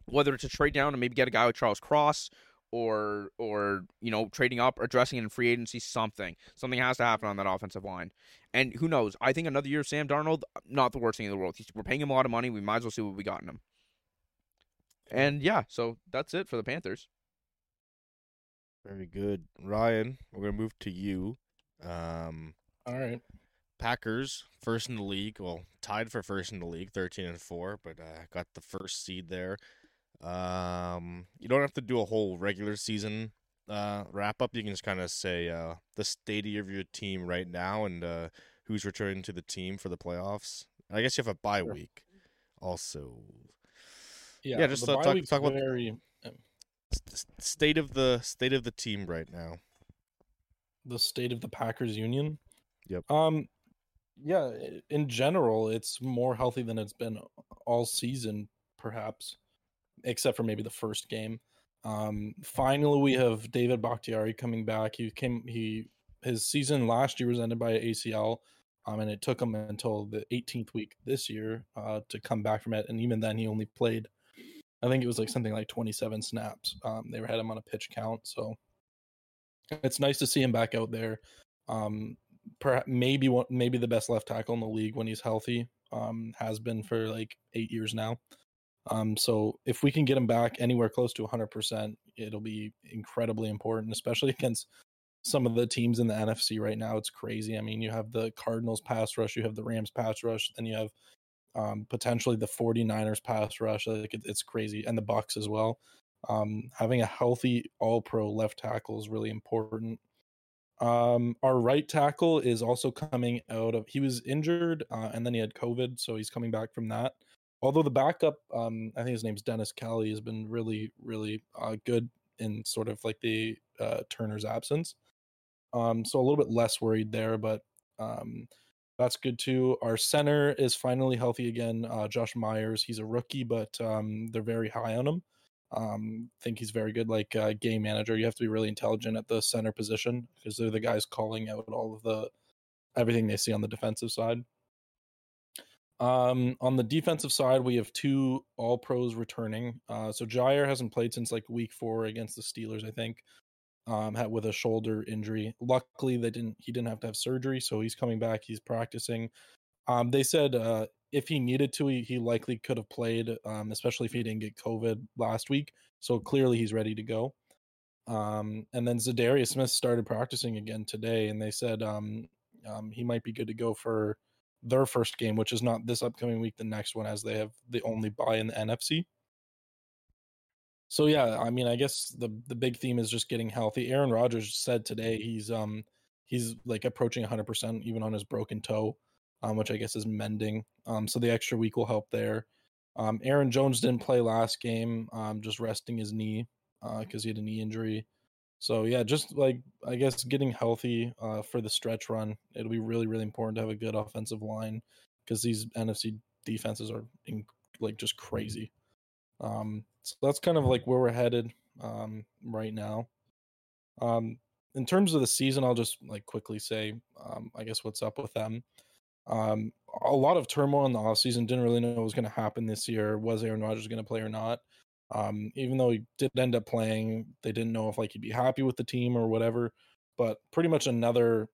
whether it's a trade down and maybe get a guy like Charles Cross or or you know trading up or addressing in free agency something something has to happen on that offensive line and who knows i think another year of sam darnold not the worst thing in the world He's, we're paying him a lot of money we might as well see what we got in him and yeah so that's it for the panthers Very good, Ryan. We're gonna move to you. Um, All right. Packers first in the league. Well, tied for first in the league, thirteen and four, but uh, got the first seed there. Um, you don't have to do a whole regular season uh, wrap up. You can just kind of say uh, the state of your team right now and uh, who's returning to the team for the playoffs. I guess you have a bye Sure. week, also. Yeah, Yeah, just, uh, bye talk- talk about- very S- state of the state of the team right now. the state of the Packers union. Yep. Um yeah, in general it's more healthy than it's been all season perhaps except for maybe the first game. Um finally we have David Bakhtiari coming back. He came he his season last year was ended by ACL. Um, and it took him until the 18th week this year uh, to come back from it. And even then, he only played, I think it was like something like 27 snaps. Um, they had him on a pitch count. So it's nice to see him back out there. Um, perhaps maybe maybe the best left tackle in the league when he's healthy. Um, has been for like eight years now. Um, so if we can get him back anywhere close to 100%, it'll be incredibly important, especially against some of the teams in the NFC right now. It's crazy. I mean, you have the Cardinals pass rush, you have the Rams pass rush, then you have um, potentially the 49ers pass rush. Like it, it's crazy, and the Bucks as well. Um, having a healthy All Pro left tackle is really important. Um, our right tackle is also coming out of. He was injured, uh, and then he had COVID, so he's coming back from that. Although the backup, um, I think his name's Dennis Kelly, has been really, really uh, good in sort of like the uh, Turner's absence. Um, so a little bit less worried there, but um, that's good too. Our center is finally healthy again. Uh, Josh Myers, he's a rookie, but um, they're very high on him. Um, think he's very good, like uh, game manager. You have to be really intelligent at the center position because they're the guys calling out all of the everything they see on the defensive side. Um, on the defensive side, we have two All Pros returning. Uh, so Jaire hasn't played since like week four against the Steelers, I think um, had with a shoulder injury. Luckily, they didn't. He didn't have to have surgery, so he's coming back. He's practicing. Um, they said uh, if he needed to, he, he likely could have played, um, especially if he didn't get COVID last week. So clearly, he's ready to go. Um, and then Za'Darius Smith started practicing again today, and they said um, um, he might be good to go for their first game, which is not this upcoming week, the next one, as they have the only bye in the NFC. So yeah, I mean, I guess the the big theme is just getting healthy. Aaron Rodgers said today he's um he's like approaching 100% even on his broken toe, um, which I guess is mending. Um, so the extra week will help there. Um, Aaron Jones didn't play last game, um, just resting his knee because uh, he had a knee injury. So yeah, just like I guess getting healthy uh, for the stretch run, it'll be really really important to have a good offensive line because these NFC defenses are in, like just crazy. Um, so that's kind of like where we're headed um, right now. Um, in terms of the season, I'll just like quickly say, um, I guess what's up with them. Um, a lot of turmoil in the offseason. Didn't really know what was going to happen this year. Was Aaron Rodgers going to play or not? Um, even though he did end up playing, they didn't know if like he'd be happy with the team or whatever. But pretty much another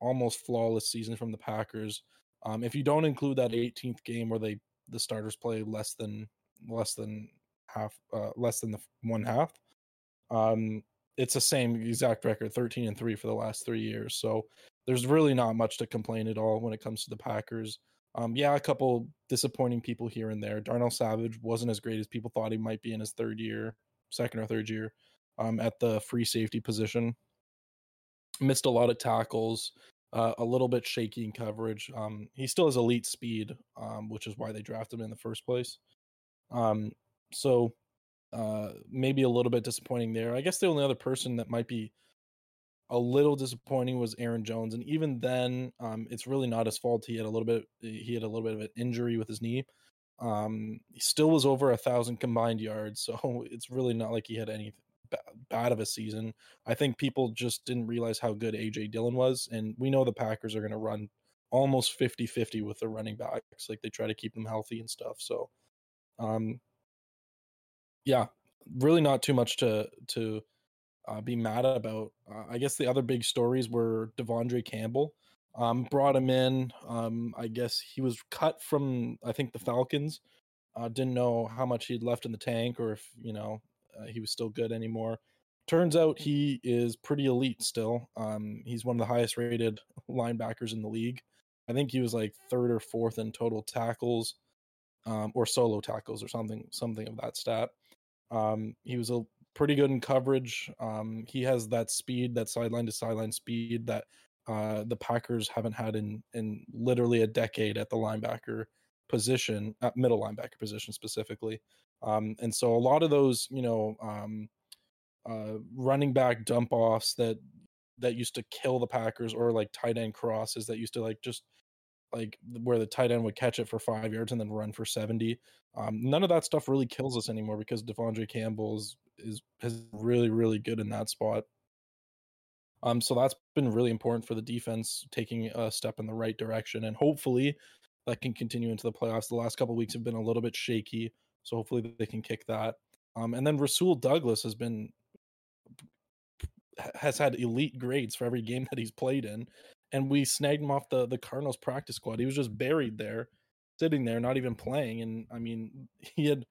almost flawless season from the Packers. Um, if you don't include that 18th game where they the starters play less than less than half uh, less than the one half um it's the same exact record 13 and 3 for the last 3 years so there's really not much to complain at all when it comes to the Packers um yeah a couple disappointing people here and there Darnell Savage wasn't as great as people thought he might be in his third year second or third year um at the free safety position missed a lot of tackles uh, a little bit shaky in coverage. Um, he still has elite speed, um, which is why they drafted him in the first place. Um, so uh, maybe a little bit disappointing there. I guess the only other person that might be a little disappointing was Aaron Jones, and even then, um, it's really not his fault. He had a little bit. He had a little bit of an injury with his knee. Um, he still was over a thousand combined yards, so it's really not like he had any bad of a season. I think people just didn't realize how good AJ Dillon was. And we know the Packers are going to run almost 50 50 with their running backs. Like they try to keep them healthy and stuff. So, um, yeah, really not too much to, to, uh, be mad about. Uh, I guess the other big stories were De'Vondre Campbell. Um, brought him in. Um, I guess he was cut from I think the Falcons. Uh, didn't know how much he'd left in the tank, or if you know uh, he was still good anymore. Turns out he is pretty elite still. Um, he's one of the highest rated linebackers in the league. I think he was like third or fourth in total tackles, um, or solo tackles, or something, something of that stat. Um, he was a pretty good in coverage. Um, he has that speed, that sideline to sideline speed that uh, the Packers haven't had in in literally a decade at the linebacker position, at middle linebacker position specifically. Um, and so a lot of those, you know, um, uh, running back dump offs that that used to kill the Packers, or like tight end crosses that used to like just like where the tight end would catch it for five yards and then run for seventy. Um, none of that stuff really kills us anymore because De'Vondre Campbell is is really really good in that spot. Um, so that's been really important for the defense taking a step in the right direction, and hopefully that can continue into the playoffs. The last couple weeks have been a little bit shaky, so hopefully they can kick that. Um, and then Rasul Douglas has been has had elite grades for every game that he's played in, and we snagged him off the the Cardinals practice squad. He was just buried there, sitting there, not even playing. And I mean, he had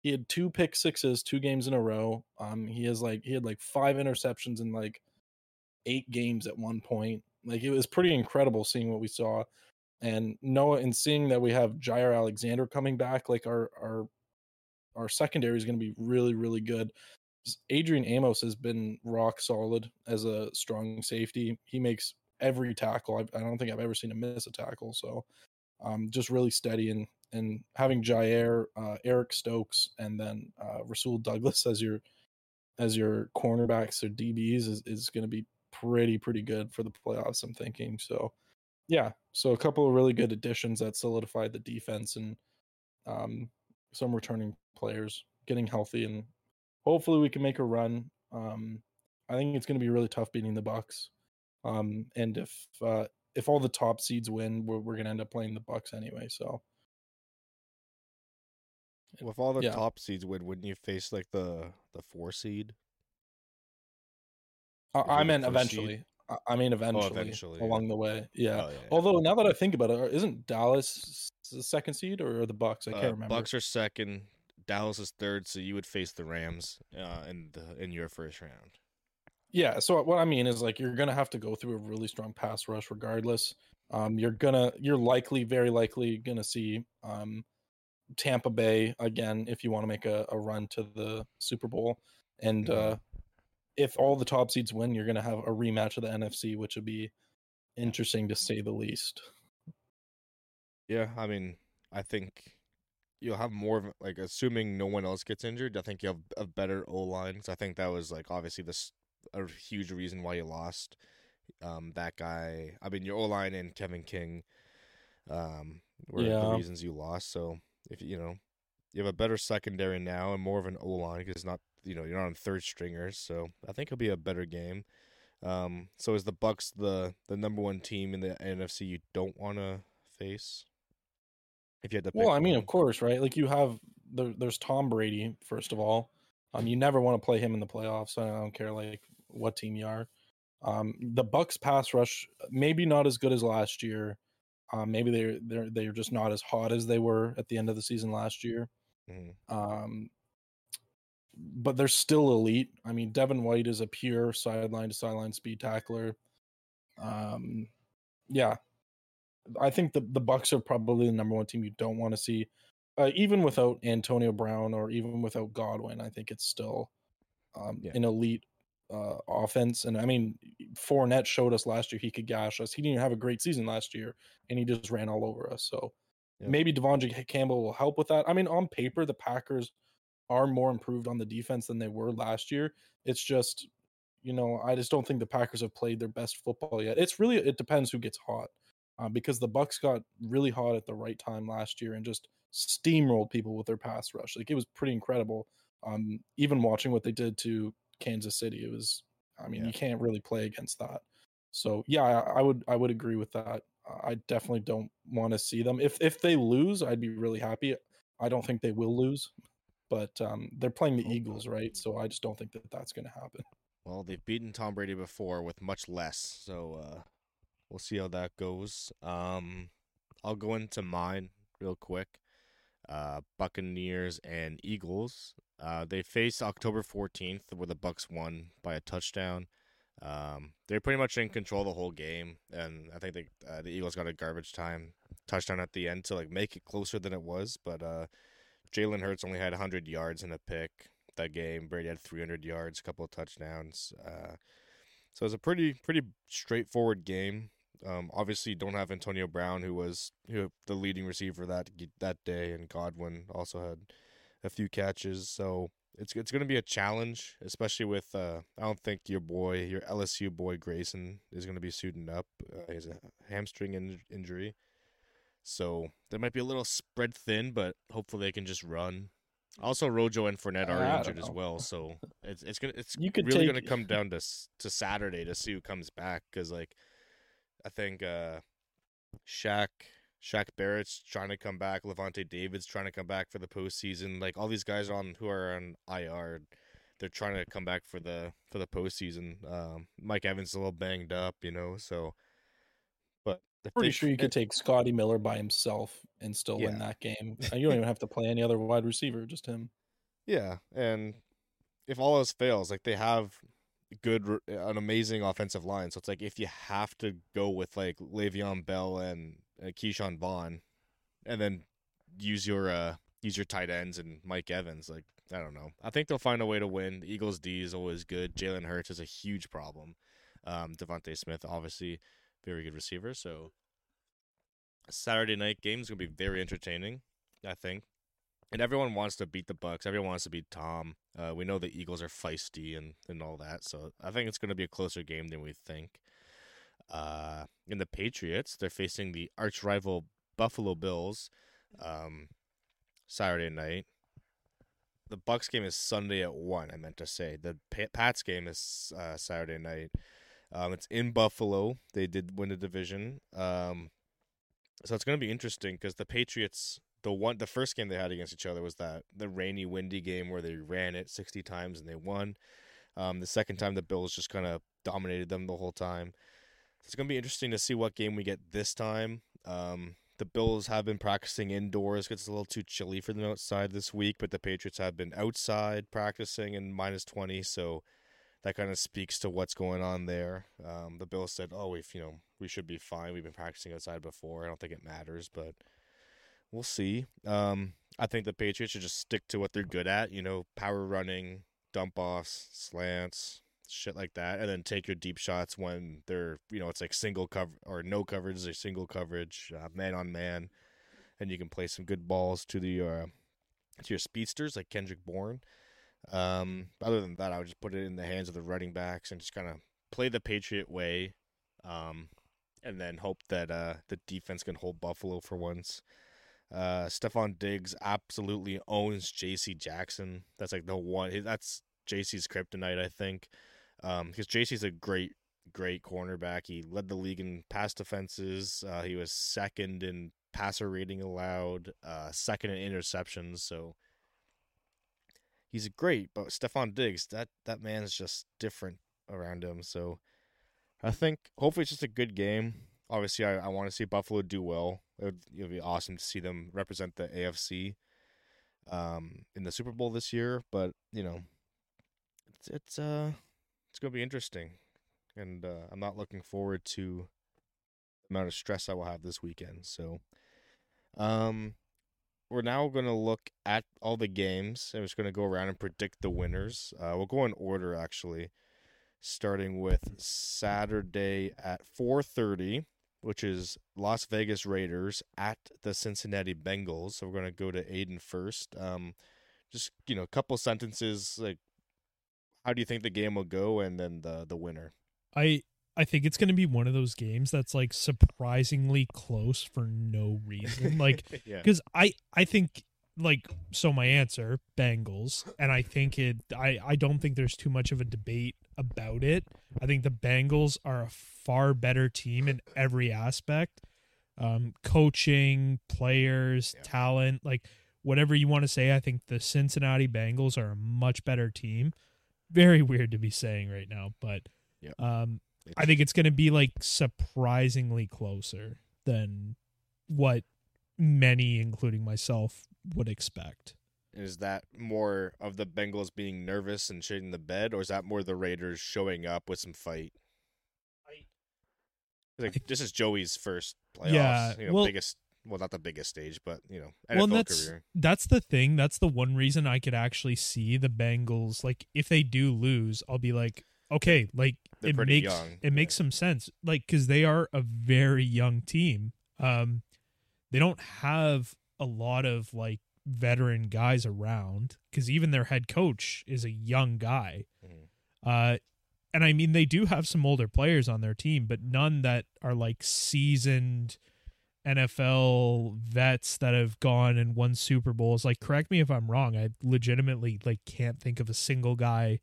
he had two pick sixes, two games in a row. Um, he has like he had like five interceptions in like eight games at one point. Like it was pretty incredible seeing what we saw. And Noah and seeing that we have Jaire Alexander coming back, like our our our secondary is going to be really really good. Adrian Amos has been rock solid as a strong safety. He makes every tackle. I've, I do not think I've ever seen him miss a tackle. So, um, just really steady and and having Jaire, uh, Eric Stokes, and then uh, Rasul Douglas as your as your cornerbacks or DBs is, is going to be pretty pretty good for the playoffs. I'm thinking so. Yeah, so a couple of really good additions that solidified the defense and um, some returning players getting healthy and hopefully we can make a run. Um, I think it's going to be really tough beating the Bucks. Um, and if uh, if all the top seeds win, we're, we're going to end up playing the Bucks anyway. So, well, if all the yeah. top seeds win, wouldn't you face like the the four seed? I, I you're the meant first eventually. I, I mean eventually, eventually, yeah. along the way. Yeah. Oh, yeah, yeah. Although now that I think about it, isn't Dallas the second seed or the Bucks? I can't Uh, remember. Bucks are second. Dallas is third, so you would face the Rams uh, in the in your first round. Yeah, so what I mean is like you're gonna have to go through a really strong pass rush regardless. Um, you're gonna you're likely, very likely gonna see um, Tampa Bay again if you want to make a, a run to the Super Bowl. And uh, if all the top seeds win, you're gonna have a rematch of the NFC, which would be interesting to say the least. Yeah, I mean, I think you'll have more of like assuming no one else gets injured. I think you have a better O line. So I think that was like obviously this a huge reason why you lost. Um, that guy. I mean, your O line and Kevin King, um, were the reasons you lost. So if you know you have a better secondary now and more of an O line because it's not you know you're not on third stringers. So I think it'll be a better game. Um, so is the Bucks the the number one team in the NFC you don't want to face? If you had to pick Well, I mean, one? of course, right? Like you have there, there's Tom Brady first of all. Um, you never want to play him in the playoffs. I don't care like what team you are. Um, the Bucks pass rush maybe not as good as last year. Um, maybe they're they're they're just not as hot as they were at the end of the season last year. Mhm. Um, but they're still elite. I mean, Devin White is a pure sideline to sideline speed tackler. Um, yeah, I think the the Bucks are probably the number one team you don't want to see, uh, even without Antonio Brown or even without Godwin. I think it's still um, Yeah. an elite uh, offense. And I mean, Fournette showed us last year he could gash us. He didn't have a great season last year, and he just ran all over us. So Yeah. maybe De'Vondre Campbell will help with that. I mean, on paper, the Packers are more improved on the defense than they were last year. It's just, you know, I just don't think the Packers have played their best football yet. It's really it depends who gets hot, uh, because the Bucks got really hot at the right time last year and just steamrolled people with their pass rush. Like it was pretty incredible. Um, even watching what they did to Kansas City, it was. I mean, Yeah. you can't really play against that. So yeah, I, I would I would agree with that. I definitely don't want to see them. If if they lose, I'd be really happy. I don't think they will lose, but um, they're playing the not. Eagles, right? So I just don't think that that's going to happen. Well, they've beaten Tom Brady before with much less, so uh, we'll see how that goes. Um, I'll go into mine real quick. Uh, Buccaneers and Eagles. Uh, they faced October fourteenth, where the Bucks won by a touchdown. Um, they're pretty much in control the whole game, and I think they, uh, the Eagles got a garbage time touchdown at the end to like make it closer than it was. But uh, Jalen Hurts only had 100 yards in a pick that game. Brady had 300 yards, a couple of touchdowns. Uh, so it was a pretty pretty straightforward game. Um, obviously, don't have Antonio Brown, who was who the leading receiver that that day, and Godwin also had a few catches. So it's it's going to be a challenge, especially with uh, I don't think your boy, your LSU boy Grayson, is going to be suiting up. Uh, he has a hamstring in- injury, so they might be a little spread thin, but hopefully they can just run. Also, Rojo and Fournette are I injured as well, so it's it's gonna it's You could really take- gonna come down to to Saturday to see who comes back because like I think uh Shaq Shaq Barrett's trying to come back, Lavonte David's trying to come back for the postseason. Like all these guys on who are on IR, they're trying to come back for the for the postseason. Um, Mike Evans is a little banged up, you know, so but Pretty think sure you could take Scotty Miller by himself and still win that game. You don't even have to play any other wide receiver, just him. Yeah, and if all else fails, like they have good, an amazing offensive line. So it's like if you have to go with like Le'Veon Bell and uh, Ke'Shawn Vaughn, and then use your uh use your tight ends and Mike Evans, like I don't know. I think they'll find a way to win. The Eagles D is always good. Jalen Hurts is a huge problem. Um, DeVonta Smith, obviously, very good receiver. So Saturday night game is gonna be very entertaining. I think and everyone wants to beat the Bucks. Everyone wants to beat Tom. Uh, we know the Eagles are feisty and, and all that, so I think it's going to be a closer game than we think. Uh, in the Patriots, they're facing the arch rival Buffalo Bills um, Saturday night. The Bucks game is Sunday at one. I meant to say the Pa- Pats game is uh, Saturday night. Um, it's in Buffalo. They did win the division. Um, so it's going to be interesting because the Patriots the one the first game they had against each other was that the rainy windy game where they ran it 60 times and they won um, the second time the bills just kind of dominated them the whole time it's going to be interesting to see what game we get this time um, the bills have been practicing indoors it's a little too chilly for them outside this week but the patriots have been outside practicing in minus 20 so that kind of speaks to what's going on there um, the bills said oh if you know we should be fine we've been practicing outside before i don't think it matters but we'll see. Um, I think the Patriots should just stick to what they're good at. You know, power running, dump offs, slants, shit like that, and then take your deep shots when they're you know it's like single cover or no coverage, or single coverage, uh, man on man, and you can play some good balls to the uh, to your speedsters like Kendrick Bourne. Um, other than that, I would just put it in the hands of the running backs and just kind of play the Patriot way, um, and then hope that uh, the defense can hold Buffalo for once. Uh, Stefon Diggs absolutely owns J.C. Jackson. That's like the one. That's J.C.'s kryptonite, I think, um, because J.C.'s a great, great cornerback. He led the league in pass defenses. Uh, he was second in passer rating allowed, uh, second in interceptions. So he's great. But Stefon Diggs, that that man is just different around him. So I think hopefully it's just a good game. Obviously, I, I want to see Buffalo do well. It would, it be awesome to see them represent the AFC um, in the Super Bowl this year. But you know, it's it's uh it's gonna be interesting, and uh, I'm not looking forward to the amount of stress I will have this weekend. So, um, we're now gonna look at all the games. I'm just gonna go around and predict the winners. Uh, we'll go in order actually, starting with Saturday at 4:30 which is Las Vegas Raiders at the Cincinnati Bengals. So we're gonna go to Aiden first. Um, just you know, a couple sentences like, how do you think the game will go, and then the the winner. I I think it's going to be one of those games that's like surprisingly close for no reason. Like yeah, because I I think like so my answer Bengals, and I think it I I don't think there's too much of a debate about it. I think the Bengals are a far better team in every aspect, um, coaching, players, Yeah. talent, like whatever you want to say. I think the Cincinnati Bengals are a much better team. Very weird to be saying right now, but Yeah. um, I think it's going to be like surprisingly closer than what many, including myself, would expect. is that more of the Bengals being nervous and shitting the bed, or is that more the Raiders showing up with some fight? Like I- this is Joey's first playoffs. Yeah, you know, well- biggest. Well, not the biggest stage, but you know, NFL well, that's career. that's the thing. That's the one reason I could actually see the Bengals. Like, if they do lose, I'll be like, okay, like They're it makes young, it makes some sense. Like, because they are a very young team. Um, they don't have a lot of like veteran guys around because even their head coach is a young guy. Mhm. Uh, and I mean, they do have some older players on their team, but none that are like seasoned NFL vets that have gone and won Super Bowls. Like, correct me if I'm wrong. I legitimately like can't think of a single guy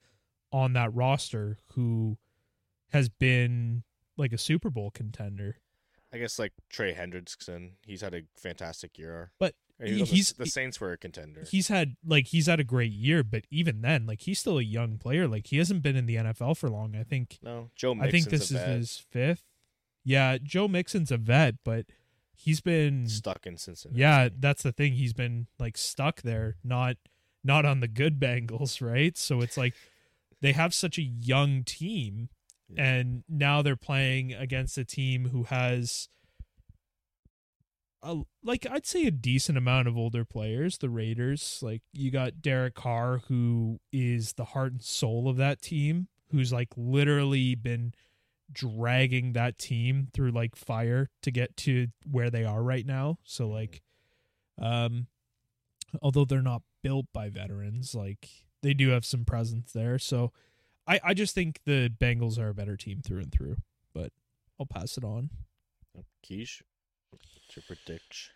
on that roster who has been like a Super Bowl contender. I guess like Trey Hendrickson, he's had a fantastic year. But he the- he's- the Saints were a contender. He's had like he's had a great year, but even then, like he's still a young player. Like he hasn't been in the NFL for long. I think no, Joe. I think this a is his fifth. Yeah, Joe Mixon's a vet, but he's been stuck in Cincinnati. yeah, that's the thing. He's been like stuck there, not not on the good Bengals, right? So it's like they have such a young team Yeah. and now they're playing against a team who has a, like I'd say a decent amount of older players, the Raiders. Like you got Derek Carr who is the heart and soul of that team, who's like literally been dragging that team through like fire to get to where they are right now. So like um although they're not built by veterans, like they do have some presence there. So I I just think the Bengals are a better team through and through, but I'll pass it on. Quiche. What's your prediction?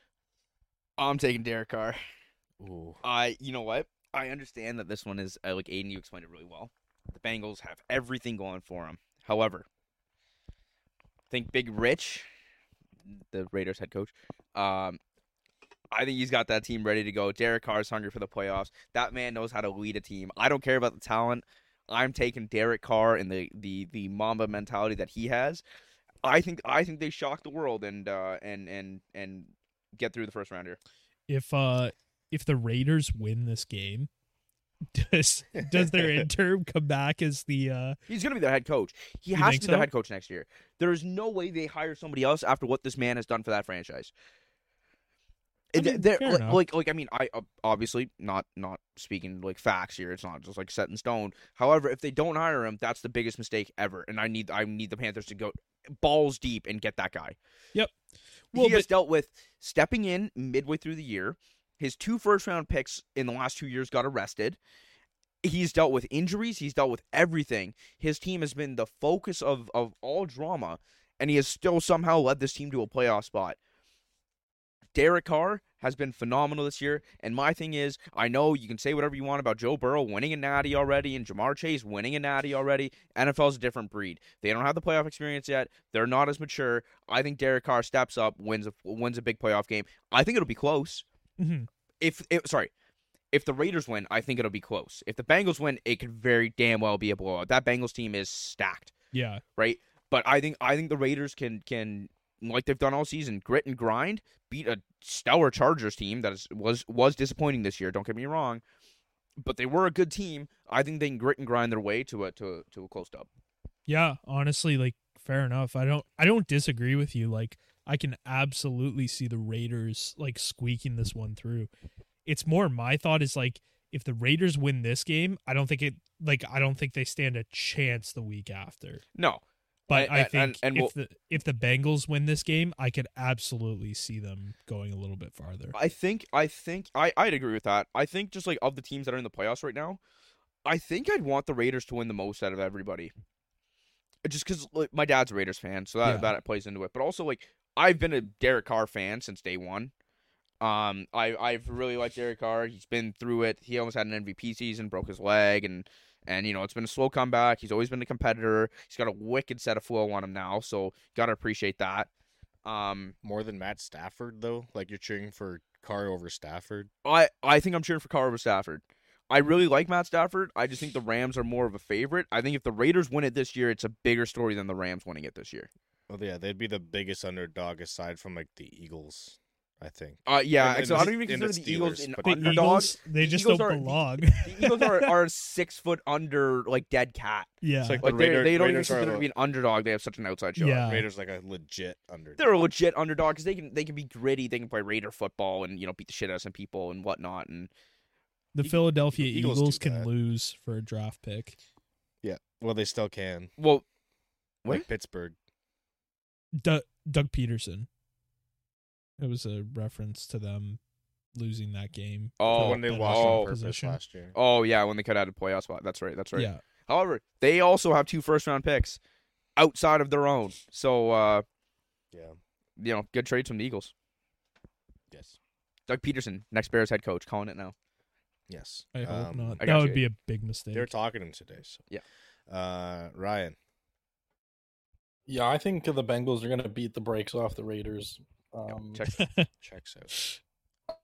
I'm taking Derek Carr. Ooh, I, you know what? I understand that this one is uh, like Aiden. You explained it really well. The Bengals have everything going for them. However, think Big Rich, the Raiders head coach. Um, I think he's got that team ready to go. Derek Carr's hungry for the playoffs. That man knows how to lead a team. I don't care about the talent. I'm taking Derek Carr and the the the Mamba mentality that he has. I think I think they shock the world and uh and and and get through the first round here. If uh if the Raiders win this game, does does their interim come back as the uh He's to be their head coach. He has to be their head coach next year. There is no way they hire somebody else after what this man has done for that franchise. I mean, they're- like, like, like, I mean, I uh, obviously not not speaking like facts here. It's not just like set in stone. However, if they don't hire him, that's the biggest mistake ever. And I need I need the Panthers to go balls deep and get that guy. Yep well, he has dealt with stepping in midway through the year. His two first round picks in the last two years got arrested. He's dealt with injuries. He's dealt with everything. His team has been the focus of, of all drama, and he has still somehow led this team to a playoff spot. Derek Carr has been phenomenal this year, and my thing is, I know you can say whatever you want about Joe Burrow winning a natty already and Ja'Marr Chase winning a natty already. NFL's a different breed. They don't have the playoff experience yet. They're not as mature. I think Derek Carr steps up, wins a wins a big playoff game. I think it'll be close. Mhm. If, if sorry, if the Raiders win, I think it'll be close. If the Bengals win, it could very damn well be a blowout. That Bengals team is stacked yeah. right? But I think I think the Raiders can can like they've done all season, grit and grind, beat a stellar Chargers team that is, was was disappointing this year. Don't get me wrong, but they were a good team. I think they can grit and grind their way to a to a, to a close dub. Yeah, honestly, like fair enough. I don't I don't disagree with you. Like I can absolutely see the Raiders like squeaking this one through. It's more my thought is like if the Raiders win this game, I don't think it like I don't think they stand a chance the week after. No, But And- I think and- and if we'll- the if the Bengals win this game, I could absolutely see them going a little bit farther. I think I think I I'd agree with that. I think just like of the teams that are in the playoffs right now, I think I'd want the Raiders to win the most out of everybody. Just because like, my dad's a Raiders fan, so that Yeah. that plays into it. But also like I've been a Derek Carr fan since day one. Um, I I've really liked Derek Carr. He's been through it. He almost had an MVP season, broke his leg, and and you know it's been a slow comeback. He's always been a competitor. He's got a wicked set of flow on him now, so gotta appreciate that. Um, more than Matt Stafford though. Like you're cheering for Carr over Stafford. I I think I'm cheering for Carr over Stafford. I really like Matt Stafford. I just think the Rams are more of a favorite. I think if the Raiders win it this year, it's a bigger story than the Rams winning it this year. Well, yeah, they'd be the biggest underdog aside from like the Eagles. I think. Uh, yeah, And- and so I the- don't even and the consider the Eagles Steelers, an underdog. Eagles, they The just Eagles don't are- the- belong. The Eagles are, are six foot under like dead cat. yeah. It's like Like the they Raider, they don't Raiders even consider to be an underdog. They have such an outside shot. Yeah. Raiders like a legit underdog. They're a legit underdog because they can they can be gritty. They can play Raider football and you know beat the shit out of some people and whatnot. And the Eag- Philadelphia the Eagles Eagles, can that. lose for a draft pick. yeah, well they still can. well, What? Like Pittsburgh. Doug, Doug Pederson. It was a reference to them losing that game. Oh, when they lost oh, on purpose last year. Oh yeah, when they cut out a playoff spot. That's right. That's right. Yeah, However, they also have two first round picks outside of their own. So uh, Yeah. you know, good trades from the Eagles. Yes. Doug Pederson, next Bears head coach, calling it now. Yes. I hope Um, not. I That would you. be a big mistake. They were talking to him today. So. Yeah. Uh, Ryan. Yeah, I think the Bengals are going to beat the brakes off the Raiders. Um, Check. Checks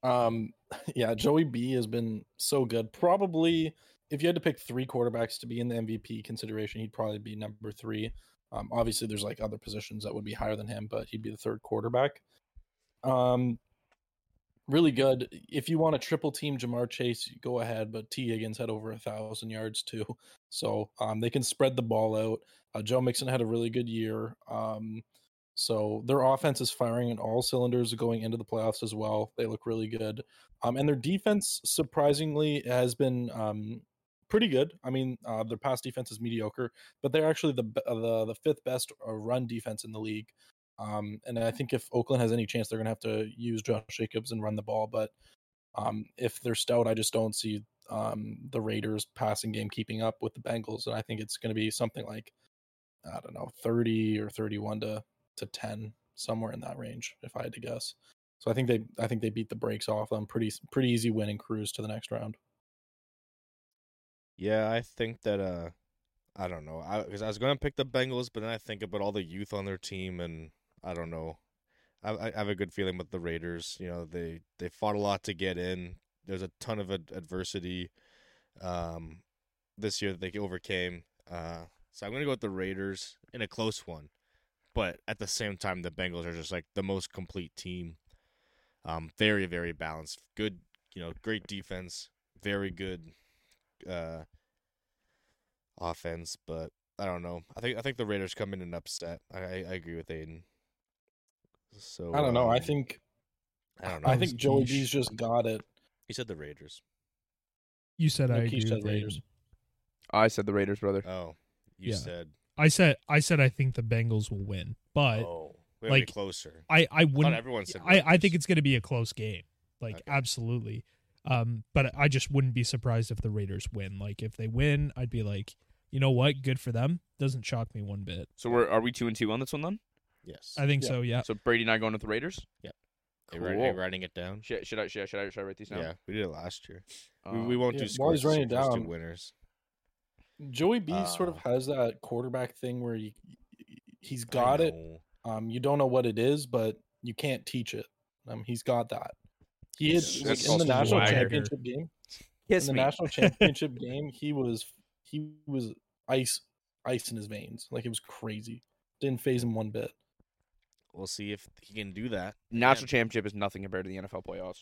out. Um, yeah, Joey B has been so good. Probably, if you had to pick three quarterbacks to be in the MVP consideration, he'd probably be number three. Um, obviously, there's like other positions that would be higher than him, but he'd be the third quarterback. Um, really good. If you want to triple team Ja'Marr Chase, go ahead. But Tee Higgins had over a thousand yards too, so um, they can spread the ball out. Uh, Joe Mixon had a really good year. Um, so their offense is firing in all cylinders going into the playoffs as well. They look really good. Um, and their defense surprisingly has been um, pretty good. I mean, uh, their pass defense is mediocre, but they're actually the uh, the the fifth best uh, run defense in the league. Um, and I think if Oakland has any chance, they're going to have to use Josh Jacobs and run the ball. But um, if they're stout, I just don't see um, the Raiders passing game keeping up with the Bengals. And I think it's going to be something like I don't know, thirty or thirty-one to to ten, somewhere in that range, if I had to guess. So I think they I think they beat the brakes off them. Pretty pretty easy win and cruise to the next round. Yeah, I think that. Uh, I don't know. I because I was gonna pick the Bengals, but then I think about all the youth on their team, and I don't know. I, I have a good feeling with the Raiders. You know, they they fought a lot to get in. There's a ton of ad- adversity, um, this year that they overcame. Uh, so I'm gonna go with the Raiders in a close one, but at the same time, the Bengals are just like the most complete team. Um, very very balanced. Good, you know, great defense. Very good, uh, offense. But I don't know. I think I think the Raiders come in and upset. I, I agree with Aiden. So I don't know. I um, think I don't know. I think Joey quiche. B's just got it. He said the Raiders. You said I Nick agree said with Raiders. I said the Raiders, brother. Oh, you Yeah. said. I said I said I think the Bengals will win, but oh, we gotta be like, closer. I I I wouldn't. everyone said. I I think it's going to be a close game. Like Okay. absolutely. Um, but I just wouldn't be surprised if the Raiders win. Like if they win, I'd be like, you know what, good for them. Doesn't shock me one bit. So we're are we two and two on this one then? Yes. I think Yeah. so. Yeah. So Brady and I going with the Raiders. Are you write- are you Cool. writing it down. Should, should I should I should I, should I write these down? Yeah, we did it last year. we, Um, we won't yeah, do while scores. he's just writing do- it just do down- winners. Joey B sort of Uh, has that quarterback thing where you, he's I got it. know. Um, you don't know what it is, but you can't teach it. Um, he's got that. He had That's like, in also the national swagger. championship game. Kiss in the me. national championship game, he was he was ice ice in his veins. Like it was crazy. Didn't phase him one bit. We'll see if he can do that. National championship is nothing compared to the NFL playoffs.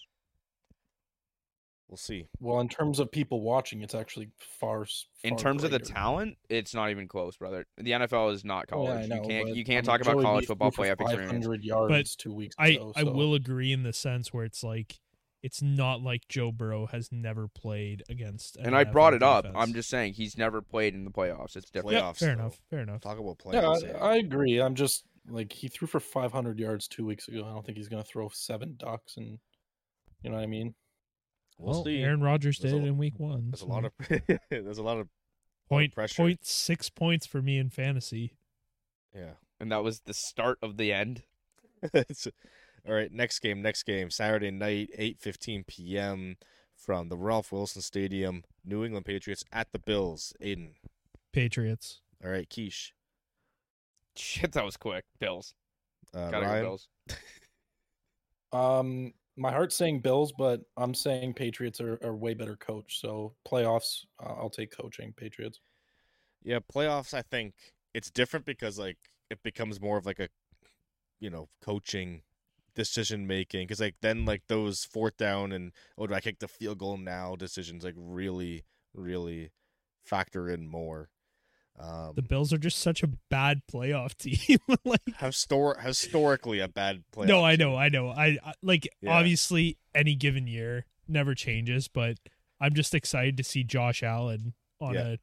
We'll see. Well, in terms of people watching, it's actually far. s- In far terms of the talent, it's not even close, brother. The NFL is not college. yeah, know, you can't you can't I mean, talk about college football threw for playoff experience. 500 yards two weeks I ago. I so- will agree in the sense where it's like it's not like Joe Burrow has never played against. an And I brought NFL it up. I'm just saying he's never played in the playoffs. It's different. Yeah, Playoffs, fair though. enough. Fair enough. Talk about playoffs. Aiden. I, I agree. I'm just like he threw for 500 yards two weeks ago. I don't think he's going to throw seven ducks, and you know what I mean. we'll well, see. Aaron Rodgers There's did a it in week one. There's a lot of there's a lot of point pressure. point six points for me in fantasy. yeah. And that was the start of the end. All right, next game, next game, Saturday night, eight fifteen p.m. from the Ralph Wilson Stadium, New England Patriots at the Bills. Aiden. Patriots. All right, Quiche. Shit, that was quick. Bills. Uh, Gotta go Ryan. Bills. Um, my heart's saying Bills, but I'm saying Patriots are, are way better coach. So playoffs, uh, I'll take coaching Patriots. Yeah, playoffs. I think it's different because like it becomes more of like a, you know, coaching decision making. Because like then like those fourth down and oh do I kick the field goal now decisions like really really factor in more. Um, The Bills are just such a bad playoff team. like histor- historically a bad playoff. no, I team. know, I know. I, I like Yeah. obviously any given year never changes, but I'm just excited to see Josh Allen on Yeah.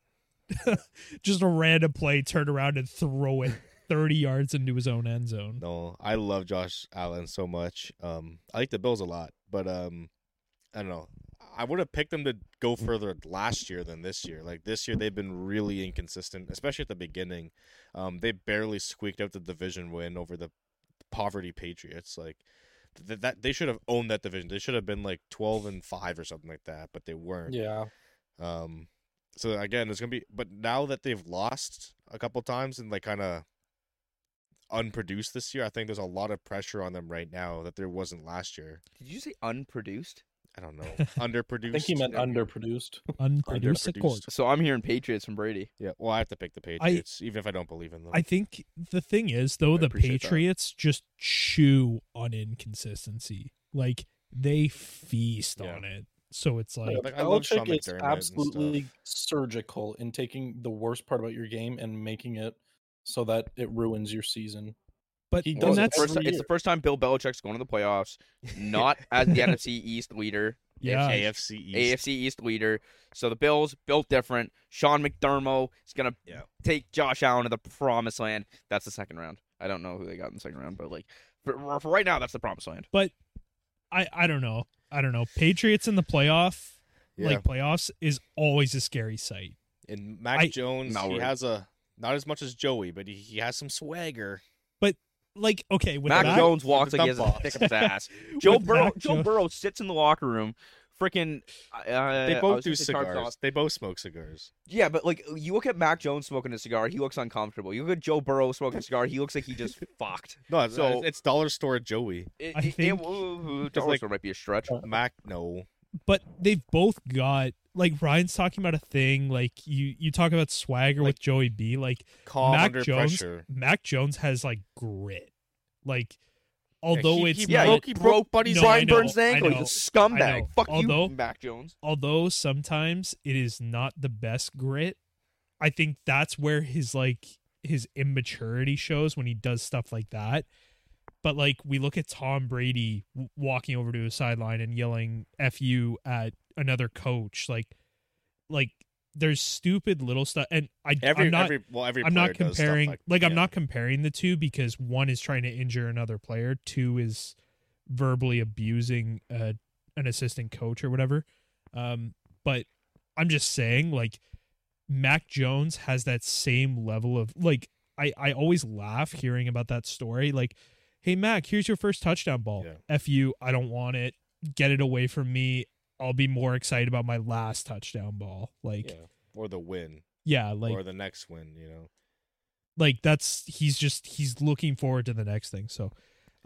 a just a random play turn around and throw it 30 yards into his own end zone. No, I love Josh Allen so much. Um, I like the Bills a lot, but um, I don't know. I would have picked them to go further last year than this year. Like this year, they've been really inconsistent, especially at the beginning. Um, they barely squeaked out the division win over the poverty Patriots. Like th- that, they should have owned that division. They should have been like twelve and five or something like that, but they weren't. Yeah. Um, so again, it's gonna be. But now that they've lost a couple times and like kind of unproduced this year, I think there's a lot of pressure on them right now that there wasn't last year. Did you say unproduced? I don't know, underproduced. I think he meant underproduced. Unproduced Underproduced. So I'm hearing Patriots from Brady. Yeah, well, I have to pick the Patriots, even if I don't believe in them. I think the thing is though I the appreciate that. Patriots just chew on inconsistency. Like they feast Yeah. on it. So it's like like, I love Sean Belichick is absolutely surgical in taking the worst part about your game and making it so that it ruins your season. But he and does it that's First, every it's the first time Bill Belichick's going to the playoffs, not as the NFC East leader, yeah. AFC East. AFC East leader. So the Bills built different. Sean McDermott is gonna Yeah. take Josh Allen to the promised land. That's the second round. I don't know who they got in the second round, but like for, for right now, that's the promised land. But I I don't know. I don't know. Patriots in the playoff Yeah, like playoffs is always a scary sight. and Mac I- Jones, No, he we're- has a not as much as Joey, but he, he has some swagger. Like okay, with Mac that, Jones walks the like he has a offs. stick up his ass. Joe Burrow. Mac Joe Jo- Burrow sits in the locker room. Freaking. Uh, They I both was do gonna say Tarp cigars. sauce. They both smoke cigars. Yeah, but like you look at Mac Jones smoking a cigar, he looks uncomfortable. You look at Joe Burrow smoking a cigar, he looks like he just fucked. No, it's, So- it's dollar store Joey. It, I it- it- think- ooh, dollar like- store might be a stretch. Mac, no. But they've both got like Ryan's talking about a thing like you you talk about swagger Like- with Joey B like Calm Mac under Jones pressure. Mac Jones has like grit. Like although he- it's he yeah, not, he broke Buddy's No, Brian Burns' ankle. He's a scumbag. Fuck Although- you, Mac Jones. although sometimes it is not the best grit, I think that's where his like his immaturity shows when he does stuff like that. But like we look at Tom Brady w- walking over to a sideline and yelling "f you" at another coach, like like there's stupid little stuff, and I Every I'm not every well every I'm not player does stuff comparing like, I'm not comparing the two because one is trying to injure another player, two is verbally abusing uh, an assistant coach or whatever. Um, but I'm just saying like Mac Jones has that same level of like I I always laugh hearing about that story like hey Mac here's your first touchdown ball. Yeah. f you. I don't want it. Get it away from me. I'll be more excited about my last touchdown ball. Like yeah. or the win. Yeah like or the next win. You know. like that's he's just he's looking forward to the next thing. So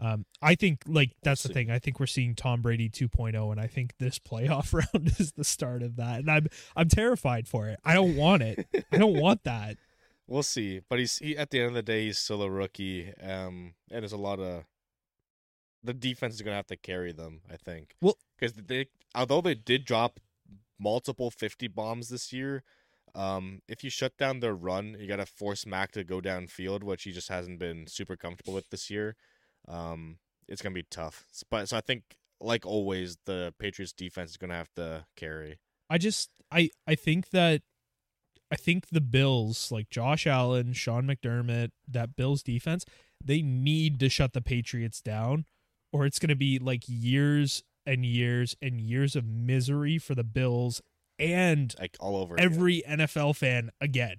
um i think like that's the see. thing. I think we're seeing tom brady 2.0 and i think this playoff round is the start of that. And i'm i'm terrified for it. I don't want it. I don't want that We'll see, but he's he, at the end of the day, he's still a rookie, um, and there's a lot of the defense is gonna have to carry them. I think. Well- because they although they did drop multiple fifty bombs this year, um, if you shut down their run, you gotta force Mac to go downfield, which he just hasn't been super comfortable with this year. Um, it's gonna be tough. But so I think, like always, the Patriots defense is gonna have to carry. i just i i think that i think the bills like josh allen sean mcdermott that bills defense they need to shut the patriots down or it's going to be like years and years and years of misery for the bills and Like all over. again. every NFL fan again.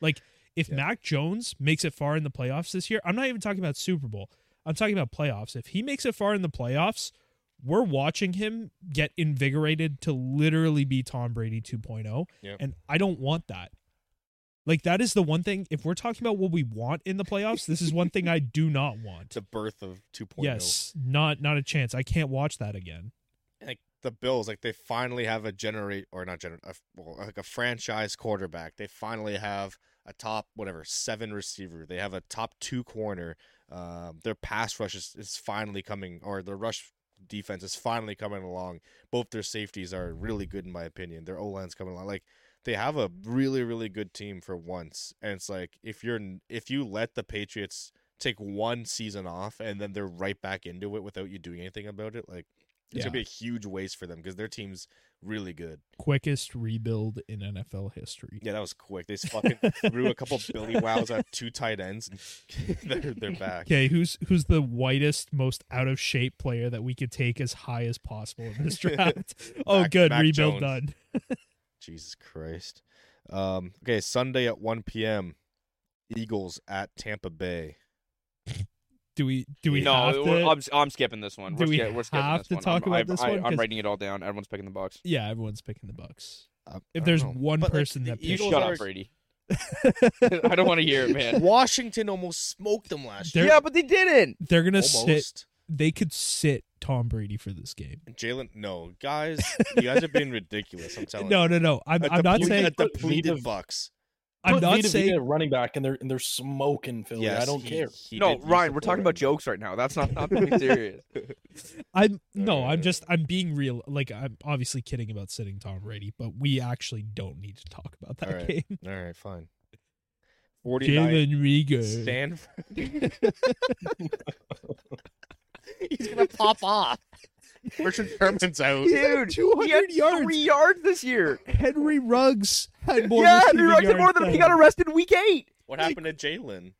Like if Yeah. Mac Jones makes it far in the playoffs this year, I'm not even talking about Super Bowl. I'm talking about playoffs. If he makes it far in the playoffs, we're watching him get invigorated to literally be Tom Brady 2.0, Yep. and I don't want that. Like that is the one thing if we're talking about what we want in the playoffs, this is one thing I do not want. the birth of oh. 2.0. Yes, not not a chance. I can't watch that again. like the Bills, like they finally have a generate or not generate, well, like a franchise quarterback. They finally have a top whatever seven receiver. They have a top two corner. Um, their pass rush is, is finally coming, or the rush defense is finally coming along. Both their safeties are really good in my opinion. Their O line's coming along. Like they have a really really good team for once. And it's like if you're if you let the Patriots take one season off and then they're right back into it without you doing anything about it, like It's Yeah. gonna be a huge waste for them because their team's really good. Quickest rebuild in NFL history. Yeah, that was quick. They fucking threw a couple Billy Wows at two tight ends, and they're they're back. Okay, who's who's the whitest, most out of shape player that we could take as high as possible in this draft? oh, Mac- good, Mac rebuild Jones. done. Jesus Christ. Um, okay, Sunday at one p.m. Eagles at Tampa Bay. Do we do we no, have to? I'm, I'm skipping this one. Do we're, we ski- we're skipping have this to one. talk I'm, about I, this I, one? I'm 'Cause- writing it all down. Everyone's picking the Bucks. yeah, everyone's picking the Bucks. I- If there's know. one But, person the that You shut are- up, Brady. I don't want to hear it, man. Washington almost smoked them last They're- year. Yeah, but they didn't. they're gonna sit. They could sit Tom Brady for this game. Jalen, no, guys, you guys are being ridiculous. I'm telling No, you. no, no. no. I'm, A I'm not depleted- saying. a Put depleted Vita- Bucks. I'm Put not Vita saying. Vea at running back, and they're and they're smoking Philly. Yes, I don't he- care. he No, Ryan, we're talking forward. about jokes right now. That's not not being serious. I'm no. I'm just. I'm being real. Like I'm obviously kidding about sitting Tom Brady, but we actually don't need to talk about that All right. game. All right, fine. 49 Jalen Reagor. Stanford. He's gonna pop off. Richard Sherman's out. Dude, 200 he had yards. three yards this year. Henry Ruggs had more. yeah, receiving Henry Ruggs had yards more than he got arrested in week eight. What Like- happened to Jalen?